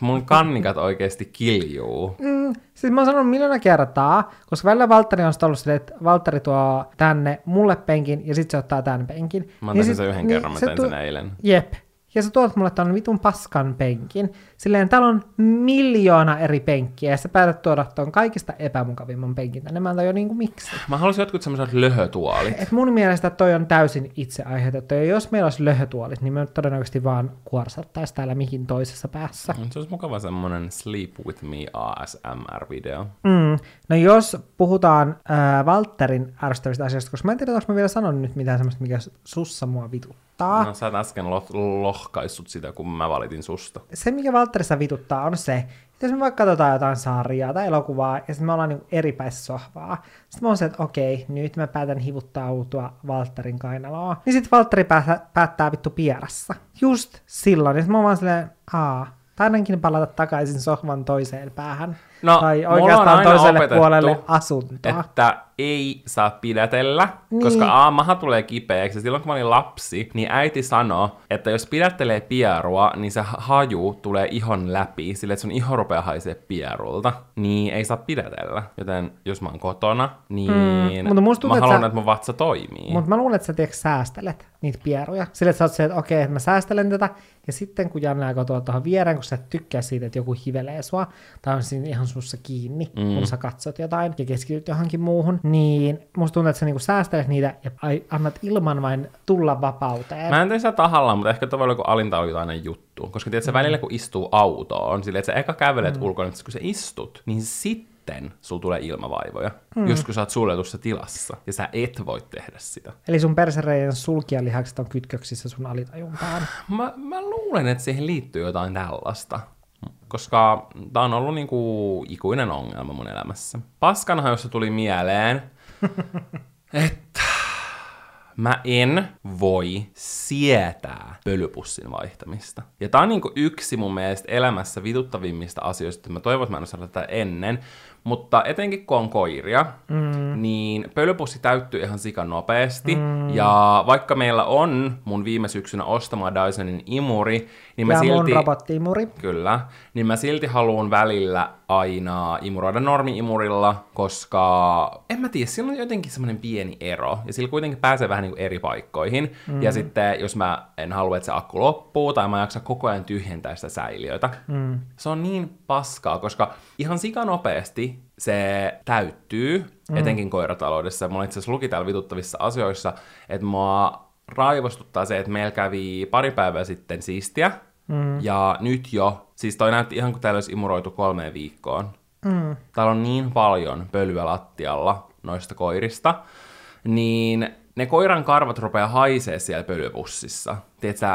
Speaker 2: Mun kannikat oikeasti kiljuu.
Speaker 1: Mm, siis mä oon sanonut miljoona kertaa, koska välillä Valtteri on ollut silleen, että Valtteri tuo tänne mulle penkin ja sitten se ottaa tämän penkin.
Speaker 2: Mä oon niin sen yhden niin kerran, mä tein tu- sen eilen.
Speaker 1: Jep. Ja sä tuot mulle tuon vitun paskan penkin. Silleen, täällä on miljoona eri penkkiä, ja sä päätät tuoda tuon kaikista epämukavimman penkin tänne. Mä en jo niinku miksi.
Speaker 2: Mä haluaisin jotkut semmoiset löhötuolit.
Speaker 1: Et mun mielestä toi on täysin itse aiheutettu, ja jos meillä olisi löhötuolit, niin me todennäköisesti vaan kuorsattaisi täällä mihin toisessa päässä.
Speaker 2: Se olisi mukava semmonen Sleep With Me ASMR-video.
Speaker 1: Mm. No jos puhutaan äh, Walterin ärsyttävistä asioista, koska mä en tiedä, onko mä vielä sanonut nyt mitään semmoista, mikä sussa mua vituttaa.
Speaker 2: No sä et äsken loh- lohkaissut sitä, kun mä valitin susta.
Speaker 1: Se, mikä Walterissa vituttaa, on se, että jos me vaikka katsotaan jotain sarjaa tai elokuvaa, ja sitten me ollaan niin eri päissä sohvaa, sitten mä oon se, että okei, nyt mä päätän hivuttautua Walterin kainaloa. Niin sitten Walteri päättää, päättää vittu pierassa. Just silloin, ja mä oon vaan silleen, aa, tai ainakin palata takaisin sohvan toiseen päähän.
Speaker 2: No,
Speaker 1: tai oikeastaan
Speaker 2: aina
Speaker 1: toiselle
Speaker 2: opetettu,
Speaker 1: puolelle asuntoa.
Speaker 2: Että ei saa pidätellä,
Speaker 1: Niin.
Speaker 2: koska A, maha tulee kipeäksi. Ja silloin kun mä olin lapsi, niin äiti sanoi, että jos pidättelee pierua, niin se haju tulee ihon läpi, sille että sun iho rupeaa haisee pierulta. Niin ei saa pidätellä. Joten jos mä oon kotona, niin
Speaker 1: Mm, mutta musta tuntuu,
Speaker 2: mä
Speaker 1: että
Speaker 2: haluan,
Speaker 1: sä-
Speaker 2: että mun vatsa toimii.
Speaker 1: Mutta mä luulen, että sä tiedätkö, säästelet niitä pieruja. Sille, että sä oot se, että okei, että mä säästelen tätä. Ja sitten kun Janne aikoo tuoda tuohon viereen, kun sä et tykkää siitä, että joku hivelee sua, tai on siinä ihan sussa kiinni, mm. kun sä katsot jotain ja keskityt johonkin muuhun, niin musta tuntuu, että sä niinku säästelet niitä ja annat ilman vain tulla vapauteen.
Speaker 2: Mä en tee sitä tahallaan, mutta ehkä toi voi olla joku alintalvitainen juttu. Koska tiedät,
Speaker 1: Mm.
Speaker 2: se välillä kun istuu autoon, silleen, että sä eka kävelet mm. ulkona, että kun sä istut, niin sitten sulla tulee ilmavaivoja. Mm. Just kun sä oot suljetussa tilassa, ja sä et voi tehdä sitä.
Speaker 1: Eli sun persereiden sulkijalihakset on kytköksissä sun alitajuntaan.
Speaker 2: Mä, mä luulen, että siihen liittyy jotain tällaista. Koska tää on ollut niinku ikuinen ongelma mun elämässä. Paskanhan, jossa tuli mieleen, (laughs) että mä en voi sietää pölypussin vaihtamista. Ja tää on niinku yksi mun mielestä elämässä vituttavimmista asioista, että mä toivon, että mä en ole tätä ennen, mutta etenkin kun on koiria, mm. niin pölypussi täyttyy ihan sikan nopeasti. Mm. Ja vaikka meillä on mun viime syksynä ostama Dysonin imuri, niin mä
Speaker 1: ja
Speaker 2: silti...
Speaker 1: mun robottiimuri.
Speaker 2: Kyllä, niin mä silti haluan välillä aina imuroida normi-imurilla, koska en mä tiedä, sillä on jotenkin semmoinen pieni ero, ja sillä kuitenkin pääsee vähän niin kuin eri paikkoihin, mm. ja sitten jos mä en halua, että se akku loppuu, tai mä en jaksa koko ajan tyhjentää sitä säiliötä, mm. se on niin paskaa, koska ihan se täyttyy, mm. etenkin koirataloudessa, mulla itse asiassa luki täällä vituttavissa asioissa, että mua raivostuttaa se, että meillä kävi pari päivää sitten siistiä, mm. ja nyt jo, siis toi näytti ihan kuin täällä olisi imuroitu kolmeen viikkoon. Mm. Täällä on niin paljon pölyä lattialla noista koirista, niin ne koiran karvat rupeaa haisee siellä pölypussissa. Tiedätkö,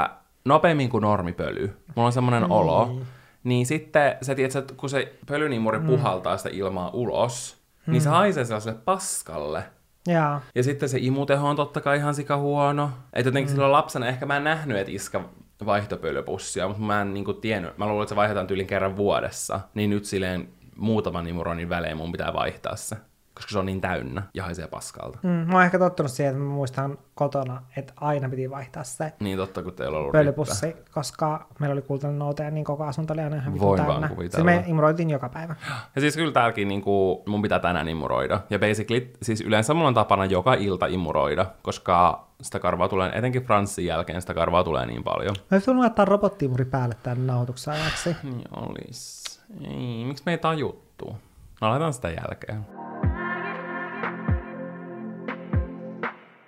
Speaker 2: nopeammin kuin normipöly. Mulla on semmoinen mm. olo. Niin sitten sä tiedät, että kun se pölynimuri mm. puhaltaa sitä ilmaa ulos, mm. niin se haisee sellaiselle paskalle.
Speaker 1: Jaa.
Speaker 2: Ja sitten se imuteho on totta kai ihan sika huono. Että jotenkin mm. silloin lapsena ehkä mä en nähnyt, että iska vaihtopölypussia, mutta mä en niinku tiennyt. Mä luulen, että se vaihdetaan tyylin kerran vuodessa. Niin nyt silleen muutaman imuronin välein mun pitää vaihtaa se. Koska se on niin täynnä ja haisee paskalta.
Speaker 1: Mm, mä oon ehkä tottunut siihen, että mä muistan kotona, että aina piti vaihtaa se
Speaker 2: Niin totta, kun teillä on ollut
Speaker 1: pölypussi,
Speaker 2: rippä.
Speaker 1: koska meillä oli kultainen noutaja, niin koko asunto oli aina ihan
Speaker 2: Voin vaan
Speaker 1: täynnä.
Speaker 2: kuvitella.
Speaker 1: Se me imuroitiin joka päivä.
Speaker 2: Ja siis kyllä täälläkin niinku, mun pitää tänään imuroida. Ja basically, siis yleensä mulla on tapana joka ilta imuroida, koska sitä karvaa tulee, etenkin Franssin jälkeen sitä karvaa tulee niin paljon.
Speaker 1: Mä olisi laittaa robottiimuri päälle tämän nauhoituksen ajaksi.
Speaker 2: Niin olis. Ei, miksi me ei tajuttu? No laitetaan sitä jälkeen.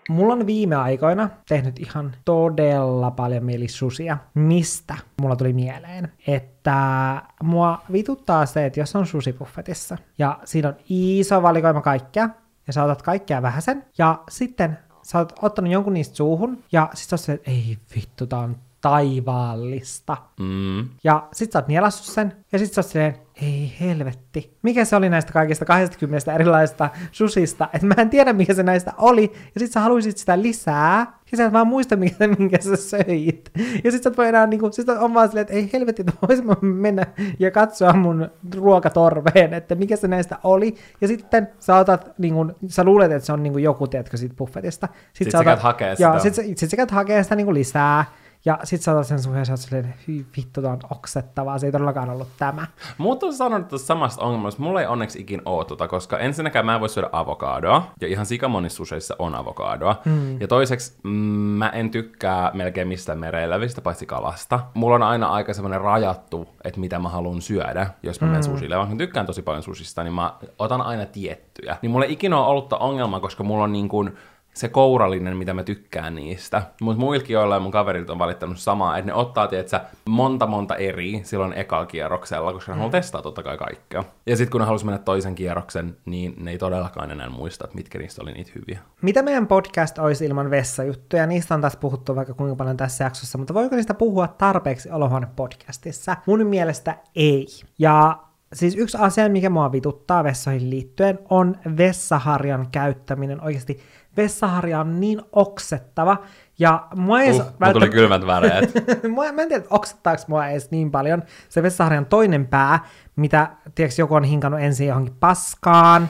Speaker 1: Mulla on viime aikoina tehnyt ihan todella paljon mieli susia. Mistä mulla tuli mieleen? Että mua vituttaa se, että jos on susipuffetissa ja siinä on iso valikoima kaikkea ja sä otat kaikkea vähäsen ja sitten sä oot ottanut jonkun niistä suuhun ja sit sä oot silleen, että ei vittu, tää on taivaallista.
Speaker 2: Mm.
Speaker 1: Ja sit sä oot nielassut sen, ja sit sä oot silleen, ei helvetti. Mikä se oli näistä kaikista 20 erilaisista susista, että mä en tiedä mikä se näistä oli, ja sit sä haluisit sitä lisää, ja sä et vaan muista mikä se, minkä sä söit. Ja sit sä et voi enää niinku, sit on vaan silleen, että ei helvetti, että vois mä mennä ja katsoa mun ruokatorveen, että mikä se näistä oli. Ja sitten sä otat, niinku, sä luulet, että se on niinku joku, tiedätkö, siitä buffetista. Sit,
Speaker 2: Sit sä käyt hakee
Speaker 1: Joo,
Speaker 2: sitä.
Speaker 1: sit, sä- sit sä käyt hakee sitä niinku lisää. Ja sit sä otat sen ja sä oot silleen, hyi vittu, tää on oksettavaa, se ei todellakaan ollut tämä.
Speaker 2: Mutta on sanonut tuosta samasta ongelmasta, mulla ei onneksi ikin oo tota, koska ensinnäkään mä en voi syödä avokadoa, ja ihan sikamonissa suseissa on avokadoa. Mm. Ja toiseksi mm, mä en tykkää melkein mistään mereelävistä, paitsi kalasta. Mulla on aina aika semmoinen rajattu, että mitä mä haluan syödä, jos mä mm. menen susille. Vaikka mä tykkään tosi paljon susista, niin mä otan aina tiettyjä. Niin mulla ei ikinä ole ollut ongelma, koska mulla on niin kuin se kourallinen, mitä mä tykkään niistä. Mutta muilkin joilla mun kaverit on valittanut samaa, että ne ottaa, tietsä, monta monta eri silloin ekalla kierroksella, koska ne mm. haluaa testaa totta kai kaikkea. Ja sitten kun ne halusi mennä toisen kierroksen, niin ne ei todellakaan enää muista, että mitkä niistä oli niitä hyviä.
Speaker 1: Mitä meidän podcast olisi ilman vessajuttuja? Niistä on taas puhuttu vaikka kuinka paljon tässä jaksossa, mutta voiko niistä puhua tarpeeksi Olohuone podcastissa? Mun mielestä ei. Ja siis yksi asia, mikä mua vituttaa vessoihin liittyen, on vessaharjan käyttäminen oikeasti vessaharja on niin oksettava, ja mua ei...
Speaker 2: Uh, välttä... tuli kylmät väreet. (laughs)
Speaker 1: mua, mä en tiedä, oksettaako mua edes niin paljon se vessaharjan toinen pää, mitä, tiedätkö, joku on hinkannut ensin johonkin paskaan,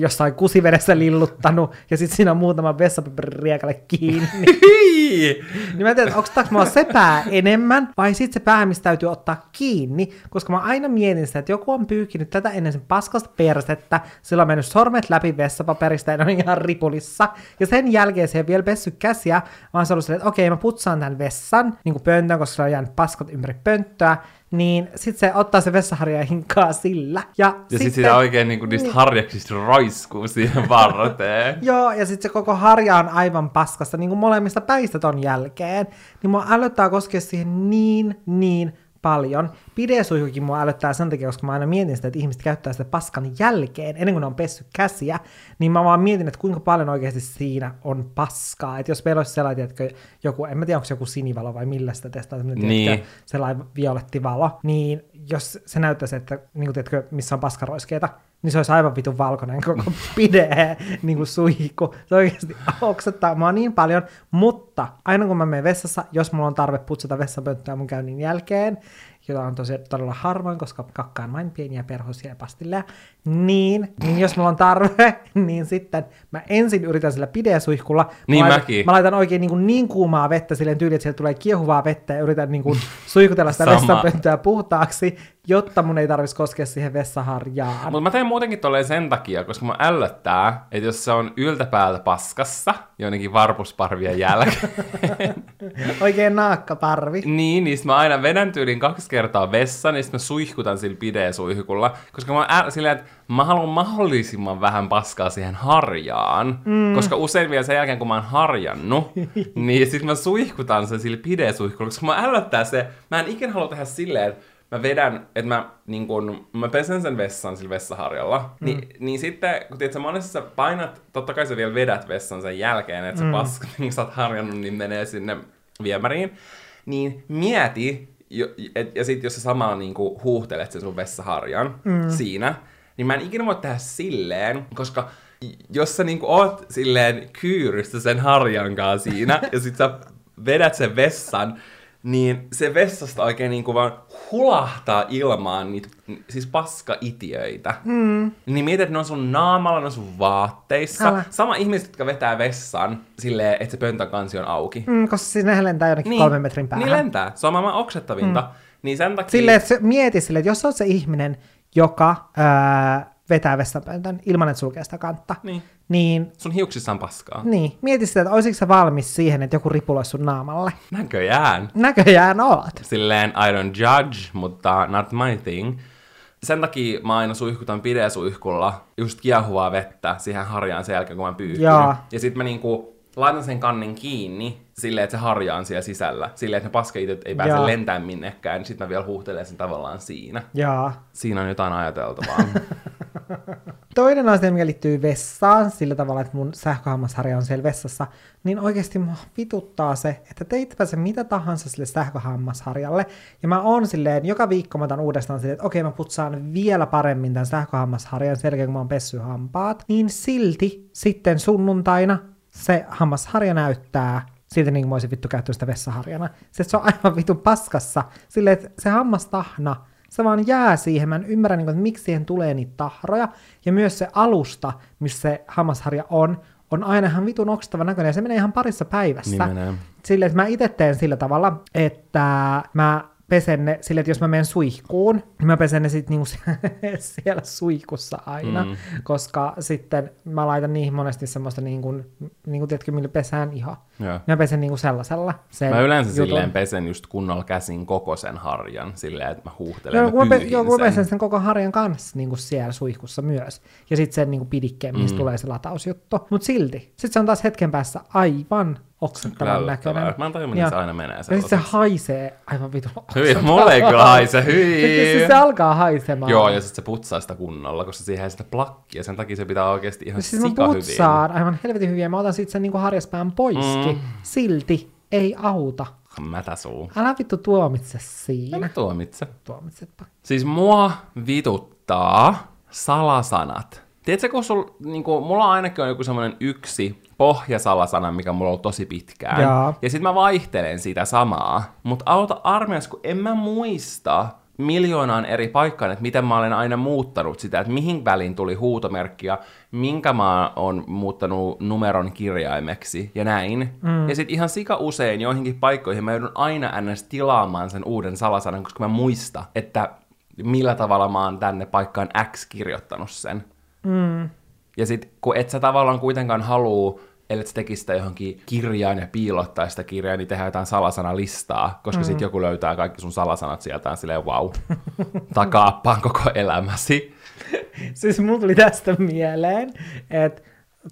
Speaker 1: jossain kusivedessä lilluttanut, ja sitten siinä on muutama vessapapeririekalle kiinni. (laughs) niin mä en tiedä, onko mua se pää enemmän, vai sitten se pää, mistä täytyy ottaa kiinni, koska mä aina mietin sitä, että joku on pyykinyt tätä ennen sen paskasta persettä, sillä on mennyt sormet läpi vessapaperista ja ne on ihan ripulissa, ja sen jälkeen se ei vielä pessy käsiä, vaan se on ollut silleen, että okei, mä putsaan tämän vessan, niin kuin pöntön, koska se on jäänyt paskat ympäri pönttöä, niin sit se ottaa se vessaharja ja hinkkaa sillä. Ja,
Speaker 2: ja sitten sit sitä oikein niinku niistä niin, harjaksista roiskuu siihen varteen. (laughs)
Speaker 1: Joo, ja sitten se koko harja on aivan paskasta, niin kuin molemmista päistä ton jälkeen. Niin mua älyttää koskea siihen niin, niin paljon. Pidesuihkukin mua älyttää sen takia, koska mä aina mietin sitä, että ihmiset käyttää sitä paskan jälkeen, ennen kuin ne on pessy käsiä, niin mä vaan mietin, että kuinka paljon oikeasti siinä on paskaa. Että jos meillä olisi sellainen, että joku, en mä tiedä, onko se joku sinivalo vai millä sitä testaa, niin. sellainen violettivalo, niin jos se näyttäisi, että niin kuin, tiedätkö, missä on paskaroiskeita, niin se olisi aivan vitun valkoinen koko (laughs) pide niin kuin suihku. Se oikeasti oksettaa mua niin paljon, mutta aina kun mä menen vessassa, jos mulla on tarve putsata vessapönttöä mun käynnin jälkeen, jota on tosi todella harvoin, koska kakkaan vain pieniä perhosia ja pastilleja, niin, niin jos mulla on tarve, (laughs) niin sitten mä ensin yritän sillä pidesuihkulla.
Speaker 2: Niin
Speaker 1: mä,
Speaker 2: mäkin.
Speaker 1: Mä laitan oikein niin, kuin niin kuumaa vettä silleen tyyliin, että sieltä tulee kiehuvaa vettä ja yritän niin kuin (laughs) suihkutella sitä vessanpönttöä puhtaaksi, jotta mun ei tarvitsisi koskea siihen vessaharjaan.
Speaker 2: Mutta mä teen muutenkin tolleen sen takia, koska mä ällöttää, että jos se on yltäpäältä paskassa, jonnekin varpusparvien jälkeen. (laughs)
Speaker 1: Oikein naakkaparvi.
Speaker 2: niin, niin mä aina vedän tyylin kaksi kertaa vessa, niin mä suihkutan sillä pidesuihkulla, koska mä äl, silleen, että mä haluan mahdollisimman vähän paskaa siihen harjaan, mm. koska usein vielä sen jälkeen, kun mä oon harjannut, (laughs) niin sitten mä suihkutan sen sillä pidesuihkulla, koska mä ällöttää se, mä en ikinä halua tehdä silleen, että mä vedän, että mä, niin kun, mä pesen sen vessan sillä vessaharjalla, mm. niin, niin sitten, kun tiedät, monessa sä painat, totta kai sä vielä vedät vessan sen jälkeen, että se mm. paska, (laughs) niin sä oot harjannut, niin menee sinne viemäriin, niin mieti, jo, et, ja sitten jos sä samalla niin huuhtelet sen sun vessaharjan mm. siinä, niin mä en ikinä voi tehdä silleen, koska jos sä niin oot silleen kyyrystä sen harjan kanssa siinä, (laughs) ja sit sä vedät sen vessan, niin se vessasta oikein niin kuin vaan hulahtaa ilmaan niitä siis paska-itiöitä. Mm. Niin mietit, että ne on sun naamalla, ne on sun vaatteissa. Älä. Sama ihmiset, jotka vetää vessan silleen, että se pöntön kansi on auki.
Speaker 1: Mm, koska siis ne lentää jonnekin niin, kolmen metrin päähän.
Speaker 2: Niin lentää. Se on maailman oksettavinta. Mm. Niin sen takia...
Speaker 1: Silleen, että se, mieti silleen, että jos olet se ihminen, joka ää, vetää vessanpöntön ilman, että sulkee sitä kantta,
Speaker 2: niin.
Speaker 1: niin...
Speaker 2: Sun hiuksissa on paskaa.
Speaker 1: Niin. Mieti sitä, että olisitko sä valmis siihen, että joku ripuloisi sun naamalle?
Speaker 2: Näköjään.
Speaker 1: Näköjään oot.
Speaker 2: Silleen, I don't judge, mutta not my thing. Sen takia mä aina suihkutan pidesuihkulla just kiehuvaa vettä siihen harjaan sen jälkeen, kun mä pyyhkyn. Ja sit mä niinku laitan sen kannen kiinni silleen, että se harjaa on siellä sisällä. Silleen, että ne paskeitot ei pääse Jaa. lentämään minnekään, niin sitten mä vielä huuhtelen sen tavallaan siinä.
Speaker 1: Jaa.
Speaker 2: Siinä on jotain ajateltavaa. (laughs)
Speaker 1: Toinen asia, mikä liittyy vessaan, sillä tavalla, että mun sähköhammasharja on siellä vessassa, niin oikeasti mua vituttaa se, että teitpä se mitä tahansa sille sähköhammasharjalle, ja mä oon silleen, joka viikko mä otan uudestaan silleen, että okei mä putsaan vielä paremmin tämän sähköhammasharjan sen jälkeen, kun mä oon pessy hampaat, niin silti sitten sunnuntaina se hammasharja näyttää siltä niin mä olisin vittu käyttänyt sitä vessaharjana. Se, se on aivan vittu paskassa. Silleen, että se hammastahna, se vaan jää siihen. Mä en ymmärrä, niin kuin, että miksi siihen tulee niitä tahroja. Ja myös se alusta, missä se hammasharja on, on aina ihan vitun oksettava näköinen ja se menee ihan parissa päivässä.
Speaker 2: Niin menee.
Speaker 1: Silleen, että mä itse teen sillä tavalla, että mä pesen ne silleen, että jos mä menen suihkuun, niin mä pesen ne sitten niinku (laughs) siellä suihkussa aina, mm. koska sitten mä laitan niihin monesti semmoista niinku, niinku tiedätkö, millä pesään iho.
Speaker 2: Joo.
Speaker 1: Mä pesen niinku sellaisella. Sen
Speaker 2: Mä yleensä
Speaker 1: jutun.
Speaker 2: silleen pesen just kunnolla käsin koko sen harjan, silleen, että mä huuhtelen
Speaker 1: kun mä, pe- joo, mä
Speaker 2: sen.
Speaker 1: pesen sen koko harjan kanssa niin kuin siellä suihkussa myös. Ja sitten sen niin kuin pidikkeen, mistä
Speaker 2: Mm.
Speaker 1: tulee se latausjuttu. Mutta silti. Sitten se on taas hetken päässä aivan oksettavan näköinen.
Speaker 2: Mä miten
Speaker 1: Ja-
Speaker 2: se aina menee
Speaker 1: Ja sitten se haisee aivan vitun (laughs)
Speaker 2: Hyi, mulle ei kyllä haise, hyi. (laughs)
Speaker 1: siis se alkaa haisemaan.
Speaker 2: Joo, ja sitten se putsaa sitä kunnolla, koska siihen ei sitä plakkia, sen takia se pitää oikeasti ihan
Speaker 1: siis
Speaker 2: sika hyvin.
Speaker 1: putsaan aivan helvetin hyvin mä otan sitten sen niinku harjaspään poiskin.
Speaker 2: Mm.
Speaker 1: Silti ei auta.
Speaker 2: Mätäsuu.
Speaker 1: Älä vittu tuomitse siinä.
Speaker 2: mä tuomitse.
Speaker 1: Tuomitsetpa.
Speaker 2: Siis mua vituttaa salasanat. Tiedätkö, kun sul, niinku, mulla ainakin on joku semmoinen yksi pohjasalasana, mikä mulla on ollut tosi pitkään.
Speaker 1: Jaa.
Speaker 2: Ja sitten mä vaihtelen sitä samaa. Mutta auta armeijassa, kun en mä muista miljoonaan eri paikkaan, että miten mä olen aina muuttanut sitä, että mihin väliin tuli huutomerkki ja minkä mä oon muuttanut numeron kirjaimeksi ja näin. Mm. Ja sitten ihan sika usein joihinkin paikkoihin mä joudun aina ns. tilaamaan sen uuden salasanan, koska mä muista, että millä tavalla mä oon tänne paikkaan X kirjoittanut sen.
Speaker 1: Mm.
Speaker 2: Ja sit kun et sä tavallaan kuitenkaan haluu, ellei sä tekisi sitä johonkin kirjaan ja piilottaa sitä kirjaa, niin tehdään jotain salasanalistaa, koska mm. sit joku löytää kaikki sun salasanat sieltä ja silleen wow, (laughs) takaappaan koko elämäsi. (laughs)
Speaker 1: Siis mulla tuli tästä mieleen, että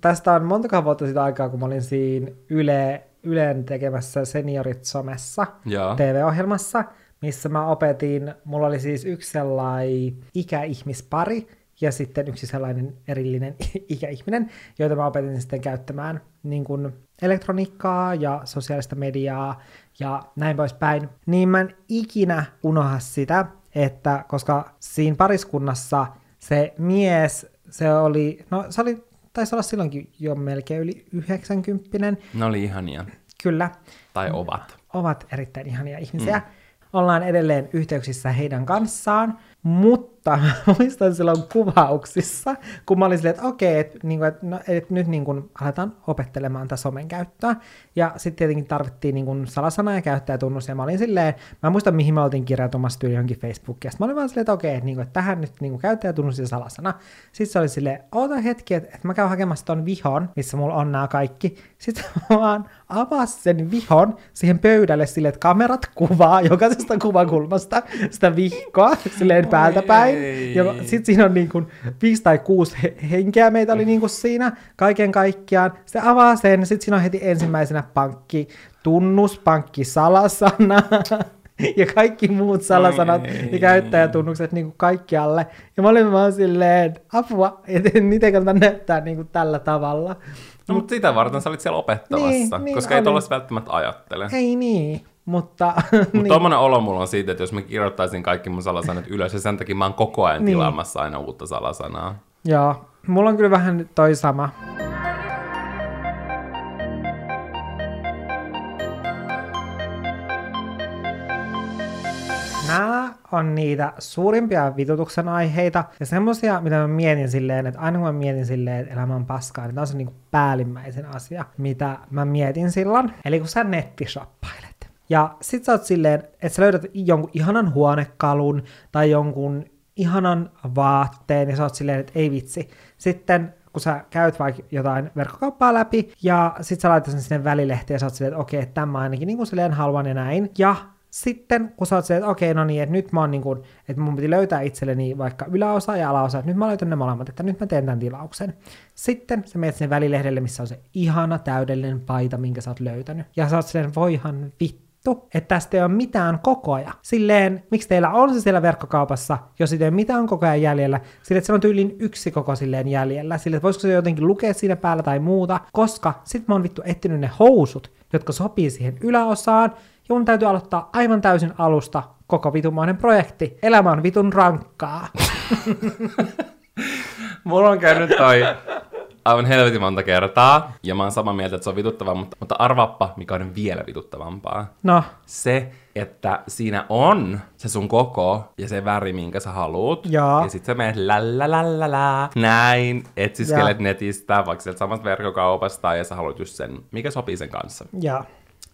Speaker 1: tästä on montakaan vuotta sitä aikaa, kun mä olin siinä Yle, Ylen tekemässä Seniorit somessa
Speaker 2: Joo.
Speaker 1: TV-ohjelmassa, missä mä opetin, mulla oli siis yksi sellainen ikäihmispari ja sitten yksi sellainen erillinen (laughs) ikäihminen, joita mä opetin sitten käyttämään niin kuin elektroniikkaa ja sosiaalista mediaa ja näin poispäin. Niin mä en ikinä unoha sitä, että koska siinä pariskunnassa se mies, se oli, no se oli, taisi olla silloinkin jo melkein yli 90
Speaker 2: Ne oli ihania.
Speaker 1: kyllä,
Speaker 2: Tai ovat.
Speaker 1: ovat erittäin ihania ihmisiä. Mm. Ollaan edelleen yhteyksissä heidän kanssaan, mutta (laughs) mä muistan silloin kuvauksissa, kun mä olin silleen, että okei, että niinku, et, no, et nyt niinku aletaan opettelemaan tätä somen käyttöä. Ja sitten tietenkin tarvittiin niinku salasana ja käyttäjätunnus, ja mä olin silleen, mä en muista mihin me oltiin kirjautumassa tyyli johonkin Facebookiin, ja mä olin vaan silleen, että okei, että, niinku, että tähän nyt niinku käyttäjätunnus ja salasana. Sitten se oli silleen, oota hetki, että, että mä käyn hakemassa ton vihon, missä mulla on nämä kaikki. Sitten (laughs) mä vaan avas sen vihon siihen pöydälle silleen, että kamerat kuvaa jokaisesta (laughs) kuvakulmasta sitä vihkoa silleen päältä päin.
Speaker 2: Ei.
Speaker 1: Ja sitten siinä on niin kuin viisi tai kuusi he- henkeä meitä oli niin kuin siinä kaiken kaikkiaan. Se avaa sen, sitten siinä on heti ensimmäisenä pankki, tunnus, pankki, salasana (laughs) ja kaikki muut salasanat
Speaker 2: Ei.
Speaker 1: ja käyttäjätunnukset niin kuin kaikkialle. Ja mä olin vaan silleen, apua, että niitä kannata näyttää niin kuin tällä tavalla.
Speaker 2: No, mutta sitä varten sä olit siellä opettamassa,
Speaker 1: Niin, niin
Speaker 2: koska ei
Speaker 1: olin.
Speaker 2: tollaista välttämättä ajattele.
Speaker 1: Ei niin, mutta... (laughs) Niin.
Speaker 2: tommonen olo mulla on siitä, että jos mä kirjoittaisin kaikki mun salasanat ylös, ja sen takia mä oon koko ajan
Speaker 1: Niin.
Speaker 2: tilaamassa aina uutta salasanaa.
Speaker 1: Joo, mulla on kyllä vähän toi sama. Nämä on niitä suurimpia vitutuksen aiheita ja semmosia, mitä mä mietin silleen, että aina kun mä mietin silleen, että elämä on paskaa, niin tämä on se niinku päällimmäisen asia, mitä mä mietin silloin. Eli kun sä nettishoppailet. Ja sit sä oot silleen, että sä löydät jonkun ihanan huonekalun tai jonkun ihanan vaatteen ja sä oot silleen, että ei vitsi. Sitten kun sä käyt vaikka jotain verkkokauppaa läpi ja sit sä laitat sen sinne välilehteen ja sä oot silleen, että okei, että tämä ainakin niin kuin silleen haluan ja näin. Ja sitten kun sä oot silleen, että okei, no niin, että nyt mä oon niin kuin, että mun piti löytää itselleni vaikka yläosa ja alaosa, että nyt mä löytän ne molemmat, että nyt mä teen tämän tilauksen. Sitten sä menet sinne välilehdelle, missä on se ihana täydellinen paita, minkä sä oot löytänyt. Ja sä oot silleen, voihan vittu että tästä ei ole mitään kokoja. Silleen, miksi teillä on se siellä verkkokaupassa, jos ei ole mitään kokoja jäljellä, sille että se on tyylin yksi koko silleen jäljellä, sille että voisiko se jotenkin lukea siinä päällä tai muuta, koska sit mä oon vittu etsinyt ne housut, jotka sopii siihen yläosaan, ja mun täytyy aloittaa aivan täysin alusta koko vitumainen projekti. Elämä on vitun rankkaa. (laughs)
Speaker 2: Mulla on käynyt toi aivan helvetin monta kertaa, ja mä oon samaa mieltä, että se on vituttavaa, mutta, mutta arvaappa, mikä on vielä vituttavampaa.
Speaker 1: No,
Speaker 2: Se, että siinä on se sun koko ja se väri, minkä sä haluut.
Speaker 1: Joo.
Speaker 2: Ja sit sä menet la näin, etsiskelet
Speaker 1: Joo.
Speaker 2: netistä, vaikka sieltä samasta verkkokaupasta, ja sä haluat just sen, mikä sopii sen kanssa.
Speaker 1: Ja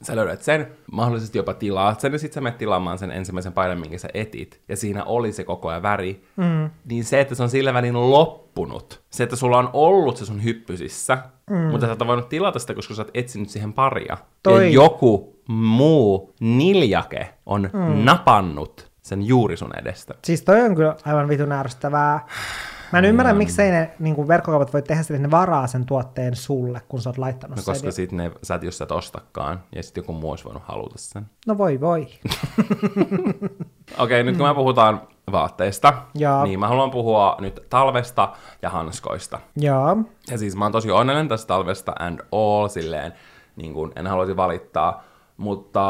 Speaker 2: Sä löydät sen, mahdollisesti jopa tilaat sen, ja sit sä menet tilaamaan sen ensimmäisen paidan, minkä sä etit. Ja siinä oli se koko ajan väri. Mm. Niin se, että se on sillä välin loppunut, se, että sulla on ollut se sun hyppysissä, mm. mutta sä et voinut tilata sitä, koska sä oot etsinyt siihen paria.
Speaker 1: Toi-
Speaker 2: Ja joku muu niljake on mm. napannut sen juuri sun edestä.
Speaker 1: siis toi on kyllä aivan vitun ärsyttävää. Mä en ymmärrä, miksei ne niin verkkokaupat voi tehdä sitä, että ne varaa sen tuotteen sulle, kun sä oot laittanut
Speaker 2: No
Speaker 1: sen.
Speaker 2: koska sit ne, sä et, jos sä et ostakaan, ja sit joku muu olisi voinut haluta sen.
Speaker 1: No voi voi. (laughs)
Speaker 2: Okei, nyt kun me puhutaan vaatteista,
Speaker 1: Joo.
Speaker 2: niin mä haluan puhua nyt talvesta ja hanskoista.
Speaker 1: Joo.
Speaker 2: Ja siis mä oon tosi onnellinen tästä talvesta and all, silleen, niin kuin en haluaisi valittaa, mutta...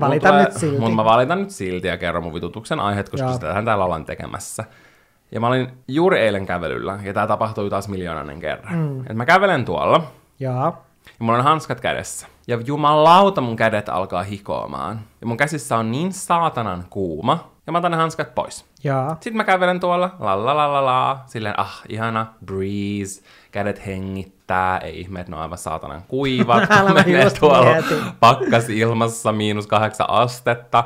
Speaker 1: Valita
Speaker 2: mulla
Speaker 1: nyt silti.
Speaker 2: Mutta mä valitan nyt silti ja kerron mun vitutuksen aiheet, koska
Speaker 1: Joo.
Speaker 2: sitähän täällä ollaan tekemässä. Ja mä olin juuri eilen kävelyllä, ja tää tapahtui taas miljoonainen kerran. Mm. Et mä kävelen tuolla,
Speaker 1: Joo.
Speaker 2: ja mulla on hanskat kädessä. Ja jumalauta mun kädet alkaa hikoamaan. Ja mun käsissä on niin saatanan kuuma, ja mä otan ne hanskat pois.
Speaker 1: Joo.
Speaker 2: Sitten mä kävelen tuolla, la la la la la, silleen, ah, ihana, breeze, kädet hengittää, ei ihme, että ne on aivan saatanan kuivat, (laughs) menee tuolla
Speaker 1: mietin.
Speaker 2: pakkas ilmassa miinus kahdeksan astetta.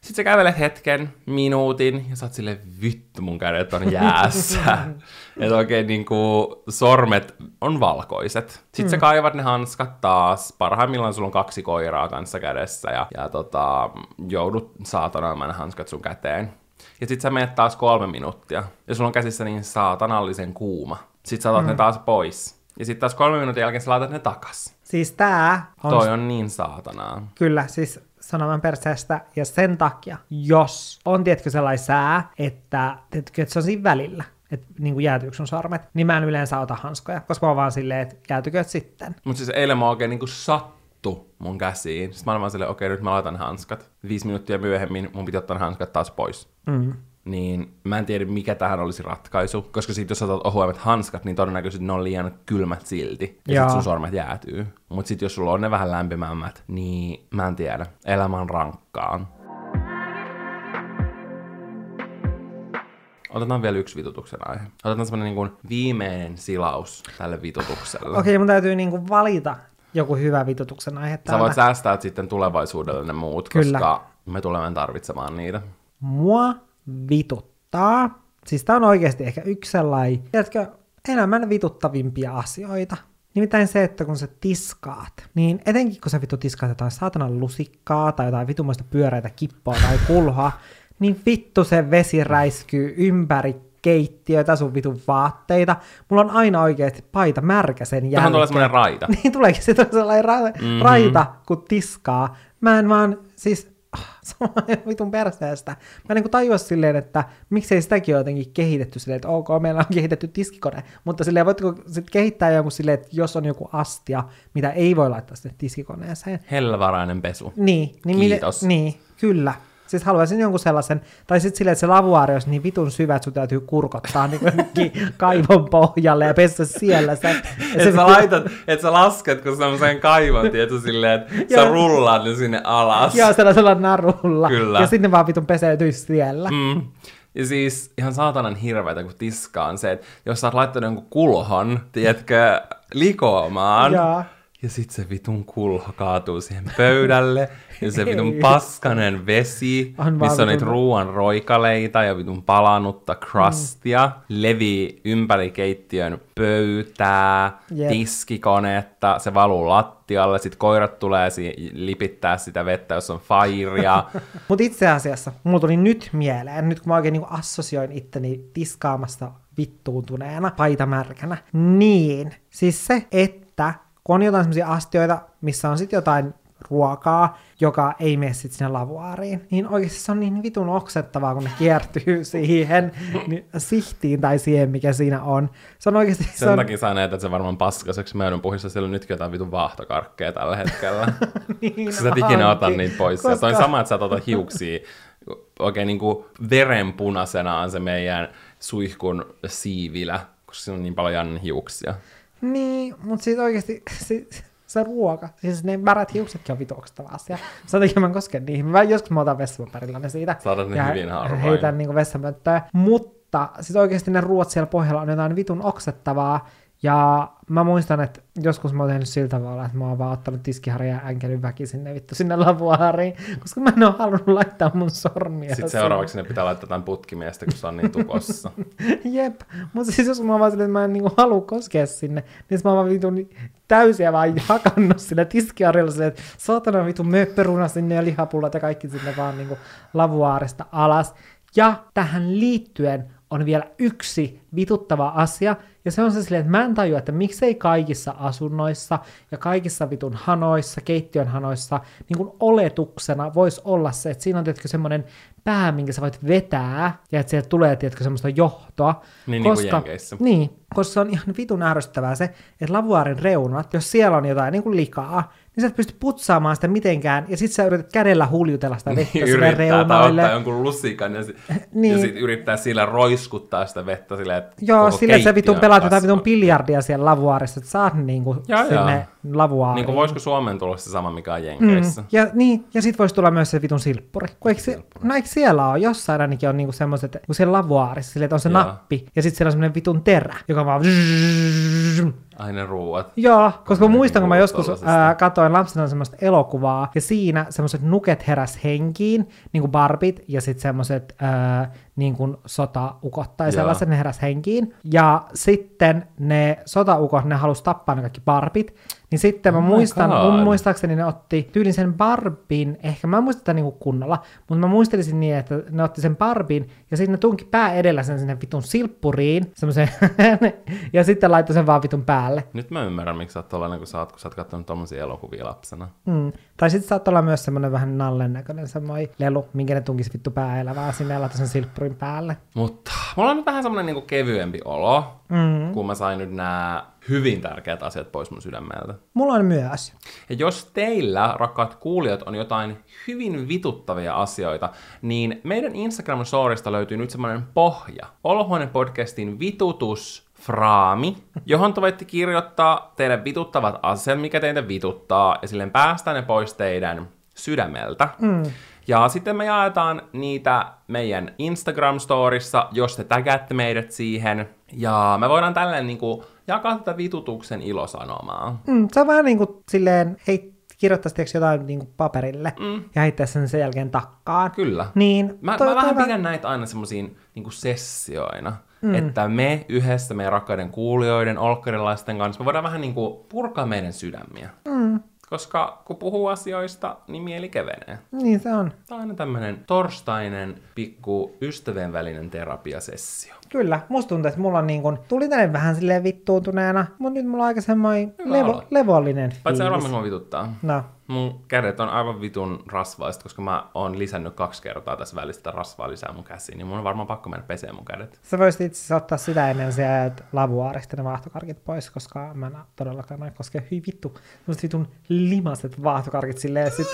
Speaker 2: Sitten sä kävelet hetken, minuutin, ja sä oot silleen, vittu, mun kädet on jäässä. (laughs) että oikein niinku sormet on valkoiset. Sitten mm. sä kaivat ne hanskat taas. Parhaimmillaan sulla on kaksi koiraa kanssa kädessä, ja, ja tota, joudut saatanaamaan ne hanskat sun käteen. Ja sit sä menet taas kolme minuuttia. Ja sulla on käsissä niin saatanallisen kuuma. Sit sä otat mm. ne taas pois. Ja sit taas kolme minuutin jälkeen sä laitat ne takas.
Speaker 1: Siis tää on
Speaker 2: Toi on niin saatanaa.
Speaker 1: Kyllä, siis sanoman perseestä. Ja sen takia, jos on, tietkö sellainen sää, että, tiedätkö, että se on siinä välillä, että niin kuin jäätyykö sun sormet, niin mä en yleensä ota hanskoja, koska mä oon vaan silleen, että jäätykö sitten.
Speaker 2: Mut siis eilen mä oikein niinku sattu mun käsiin. Sitten mä olin vaan silleen, okei, nyt mä laitan hanskat. Viisi minuuttia myöhemmin mun piti ottaa hanskat taas pois.
Speaker 1: Mm.
Speaker 2: Niin mä en tiedä, mikä tähän olisi ratkaisu. Koska sit jos sä otat ohuemmat hanskat, niin todennäköisesti ne on liian kylmät silti. Ja sit sun sormet jäätyy. Mut sit jos sulla on ne vähän lämpimämmät, niin mä en tiedä. Elämä on rankkaa. Otetaan vielä yksi vitutuksen aihe. Otetaan semmonen niin kuin viimeinen silaus tälle vitutukselle.
Speaker 1: Okei, mun täytyy niinku valita joku hyvä vitutuksen aihe
Speaker 2: Sä
Speaker 1: täältä.
Speaker 2: voit säästää sitten tulevaisuudelle ne muut,
Speaker 1: Kyllä.
Speaker 2: koska me tulemme tarvitsemaan niitä.
Speaker 1: Mua vituttaa. Siis tää on oikeasti ehkä yksi sellainen, tiedätkö, elämän vituttavimpia asioita. Nimittäin se, että kun sä tiskaat, niin etenkin kun sä vittu tiskaat jotain saatanan lusikkaa tai jotain vitumaista pyöreitä kippoa tai kulhoa, niin vittu se vesi räiskyy ympäri keittiöitä, sun vitun vaatteita. Mulla on aina oikeasti paita märkä sen jälkeen.
Speaker 2: Tähän tulee semmoinen raita. (laughs)
Speaker 1: Niin tuleekin se sellainen ra- mm-hmm. raita, kun tiskaa. Mä en vaan, siis (laughs) se on ihan vitun perseestä. Mä en niin tajua silleen, että miksei sitäkin ole jotenkin kehitetty silleen, että ok, meillä on kehitetty tiskikone, mutta silleen voitko sit kehittää jonkun silleen, että jos on joku astia, mitä ei voi laittaa sinne tiskikoneeseen.
Speaker 2: Helvarainen pesu.
Speaker 1: Niin, niin,
Speaker 2: Kiitos.
Speaker 1: Miten, niin kyllä. Siis haluaisin jonkun sellaisen, tai sitten silleen, että se lavuaari olisi niin vitun syvä, että sun täytyy kurkottaa niin (laughs) kaivon pohjalle ja pestä siellä. Se, ja
Speaker 2: Et sä laitat, et sä lasket kun semmoisen kaivon, tietysti silleen, että sä rullaat ne sinne alas.
Speaker 1: Joo, sellaisella narulla.
Speaker 2: Kyllä.
Speaker 1: Ja sitten vaan vitun peseytyisi siellä.
Speaker 2: Mm. Ja siis ihan saatanan hirveätä, kun tiskaan se, että jos sä oot laittanut jonkun kulhon, tiedätkö, likoamaan. Ja sit se vitun kulho kaatuu siihen pöydälle, ja se vitun paskanen vesi,
Speaker 1: On
Speaker 2: missä on niitä ruoan roikaleita ja vitun palanutta crustia, mm. levii ympäri keittiön pöytää,
Speaker 1: Jep.
Speaker 2: tiskikonetta, se valuu lattialle, sit koirat tulee si- lipittää sitä vettä, jos on fairia. (laughs)
Speaker 1: Mutta itse asiassa, mulla tuli nyt mieleen, nyt kun mä oikein niinku assosioin itteni tiskaamasta vittuuntuneena, paita märkänä, niin siis se, että kun on jotain sellaisia astioita, missä on sitten jotain ruokaa, joka ei mene sitten sinne lavuaariin, niin oikeasti se on niin vitun oksettavaa, kun ne kiertyy (laughs) siihen niin sihtiin tai siihen, mikä siinä on. Se on oikeasti...
Speaker 2: Sen
Speaker 1: se on,
Speaker 2: takia sä näet, että se varmaan paskaseksi. Joudun puhissa siellä on nytkin jotain vitun vaahtokarkkeja tällä hetkellä. (laughs)
Speaker 1: niin
Speaker 2: Sä et ikinä ota niitä pois. Koska...
Speaker 1: Koska-
Speaker 2: Toi sama, että sä et ota hiuksia. Oikein niinku verenpunaisena on se meidän suihkun siivilä, koska siinä on niin paljon Jannin hiuksia.
Speaker 1: Niin, mutta siis oikeasti, (laughs) siis, se ruoka. Siis ne märät hiuksetkin on vitu oksettava asia. Sen takia mä en koske niihin. Mä joskus mä otan vessapaperilla ne siitä.
Speaker 2: Saatat ne
Speaker 1: ja
Speaker 2: hyvin harvoin.
Speaker 1: heitän niinku vessamöttöä. Mutta sit oikeasti ne ruoat siellä pohjalla on jotain vitun oksettavaa. Ja mä muistan, että joskus mä oon tehnyt sillä tavalla, että mä oon vaan ottanut tiskiharja ja änkelyn väki sinne vittu sinne lavuaariin, koska mä en oo halunnut laittaa mun sormia.
Speaker 2: Sitten
Speaker 1: sinne.
Speaker 2: seuraavaksi ne pitää laittaa jotain putkimiestä, kun se on niin tukossa. (laughs)
Speaker 1: Jep, mutta siis jos mä oon vaan silleen, että mä en niinku halua koskea sinne, niin mä oon vaan vitun täysiä vaan hakannut sillä tiskiarilla silleen, että saatana vitun möpperuna sinne ja lihapullat ja kaikki sinne vaan niinku lavuaarista alas. Ja tähän liittyen on vielä yksi vituttava asia, ja se on se silleen, että mä en tajua, että miksei kaikissa asunnoissa ja kaikissa vitun hanoissa, keittiön hanoissa, niin kuin oletuksena voisi olla se, että siinä on tietysti semmoinen pää, minkä sä voit vetää, ja että sieltä tulee, tietysti semmoista johtoa.
Speaker 2: Niin, niin kuin Jenkeissä.
Speaker 1: Niin, koska se on ihan vitun ärsyttävää se, että lavuaarin reunat, jos siellä on jotain niin kuin likaa, niin sä et pysty putsaamaan sitä mitenkään, ja sit sä yrität kädellä huljutella sitä vettä
Speaker 2: Niin,
Speaker 1: sille
Speaker 2: yrittää tai
Speaker 1: reunoille.
Speaker 2: ottaa jonkun lusikan ja, si- (laughs)
Speaker 1: Niin.
Speaker 2: ja sit yrittää sillä roiskuttaa sitä vettä silleen, että
Speaker 1: Joo, sille että sä vitun pelaat jotain vitun biljardia siellä lavuaarissa, että saat niinku
Speaker 2: Joo,
Speaker 1: sinne
Speaker 2: joo.
Speaker 1: lavuaariin.
Speaker 2: Niin kuin voisiko Suomeen tulla se sama, mikä on Jenkeissä?
Speaker 1: Mm. Ja, niin, ja sit voisi tulla myös se vitun silppuri. Kun eikö, se, no eikö siellä ole, jossain ainakin on niinku semmoiset, kun siellä lavuaarissa, silleen, että on se
Speaker 2: Joo.
Speaker 1: nappi, ja sitten siellä on semmoinen vitun terä, joka vaan...
Speaker 2: Ai ne ruuat.
Speaker 1: Joo, koska
Speaker 2: Nekin
Speaker 1: muistan, kun mä joskus ää, katoin lapsena semmoista elokuvaa, ja siinä semmoiset nuket heräs henkiin, niin kuin barbit, ja sitten semmoiset niin kuin sotaukot tai sellaiset, ne heräs henkiin. Ja sitten ne sotaukot, ne halusi tappaa ne kaikki barbit, niin sitten mä
Speaker 2: Oh
Speaker 1: muistan, mun muistaakseni ne otti tyylin sen barbin, ehkä mä en muista tätä niinku kunnolla, mutta mä muistelisin niin, että ne otti sen barbin ja sitten ne tunki pää edellä sen sinne vitun silppuriin, semmoisen, (laughs) ja sitten laittoi sen vaan vitun päälle.
Speaker 2: Nyt mä ymmärrän, miksi sä oot tollanen, kun sä oot, kun sä oot kattonut tommosia elokuvia lapsena.
Speaker 1: Mm. Tai sitten saattaa olla myös semmoinen vähän nallen näköinen semmoinen lelu, minkä ne tunkisi vittu pää elävää sinne ja sen silppurin päälle.
Speaker 2: Mutta mulla on nyt vähän semmonen niinku kevyempi olo,
Speaker 1: Mm.
Speaker 2: kun mä sain nyt nämä hyvin tärkeät asiat pois mun sydämeltä.
Speaker 1: Mulla on myös.
Speaker 2: Ja jos teillä, rakkaat kuulijat, on jotain hyvin vituttavia asioita, niin meidän Instagram-storista löytyy nyt semmoinen pohja. Olohuone podcastin vitutus fraami, johon te voitte kirjoittaa teille vituttavat asiat, mikä teitä vituttaa, ja silleen päästään ne pois teidän sydämeltä. Mm. Ja sitten me jaetaan niitä meidän Instagram-storissa, jos te tägäätte meidät siihen. Ja me voidaan tälleen niinku jakaa tätä vitutuksen ilosanomaa.
Speaker 1: Mm, se on vähän niin kuin silleen, hei, kirjoittaisi jotain niin kuin paperille mm. ja heittäisi sen sen jälkeen takkaan.
Speaker 2: Kyllä.
Speaker 1: Niin,
Speaker 2: Mä,
Speaker 1: toi-
Speaker 2: mä vähän
Speaker 1: toi-
Speaker 2: pidän näitä aina semmoisiin niin sessioina, mm. että me yhdessä meidän rakkaiden kuulijoiden, olkkarilaisten kanssa, me voidaan vähän niin kuin purkaa meidän sydämiä. Mm. Koska kun puhuu asioista, niin mieli kevenee.
Speaker 1: Niin se on.
Speaker 2: Tämä on aina tämmöinen torstainen, pikku ystävien välinen terapiasessio.
Speaker 1: Kyllä, musta tuntuu, että mulla on niin kuin, tuli tänne vähän silleen vittuuntuneena, mutta nyt mulla on aika semmoinen levo, levollinen
Speaker 2: Paitsi
Speaker 1: fiilis.
Speaker 2: arvaa, mua vituttaa.
Speaker 1: No,
Speaker 2: Mun kädet on aivan vitun rasvaiset, koska mä oon lisännyt kaksi kertaa tässä välistä rasvaa lisää mun käsiin, niin mun on varmaan pakko mennä peseen mun kädet.
Speaker 1: sä voisit itse asiassa ottaa sitä ennen sieltä lavuaarista ne vaahtokarkit pois, koska mä en todellakaan näin koske hyi vittu. Sellaiset vitun limaset vaahtokarkit silleen, sit,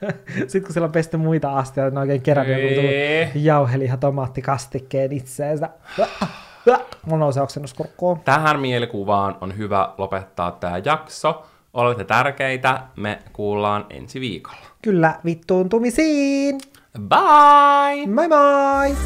Speaker 1: (laughs) sit kun siellä on pesty muita astioita, ne oikein kerran joku tullut
Speaker 2: Ei.
Speaker 1: jauheliha tomaattikastikkeen itseensä. Mulla nousee oksennuskurkkuun.
Speaker 2: Tähän mielikuvaan on hyvä lopettaa tämä jakso. Olette tärkeitä, me kuullaan ensi viikolla.
Speaker 1: Kyllä, vittuuntumisiin!
Speaker 2: Bye!
Speaker 1: Moi moi!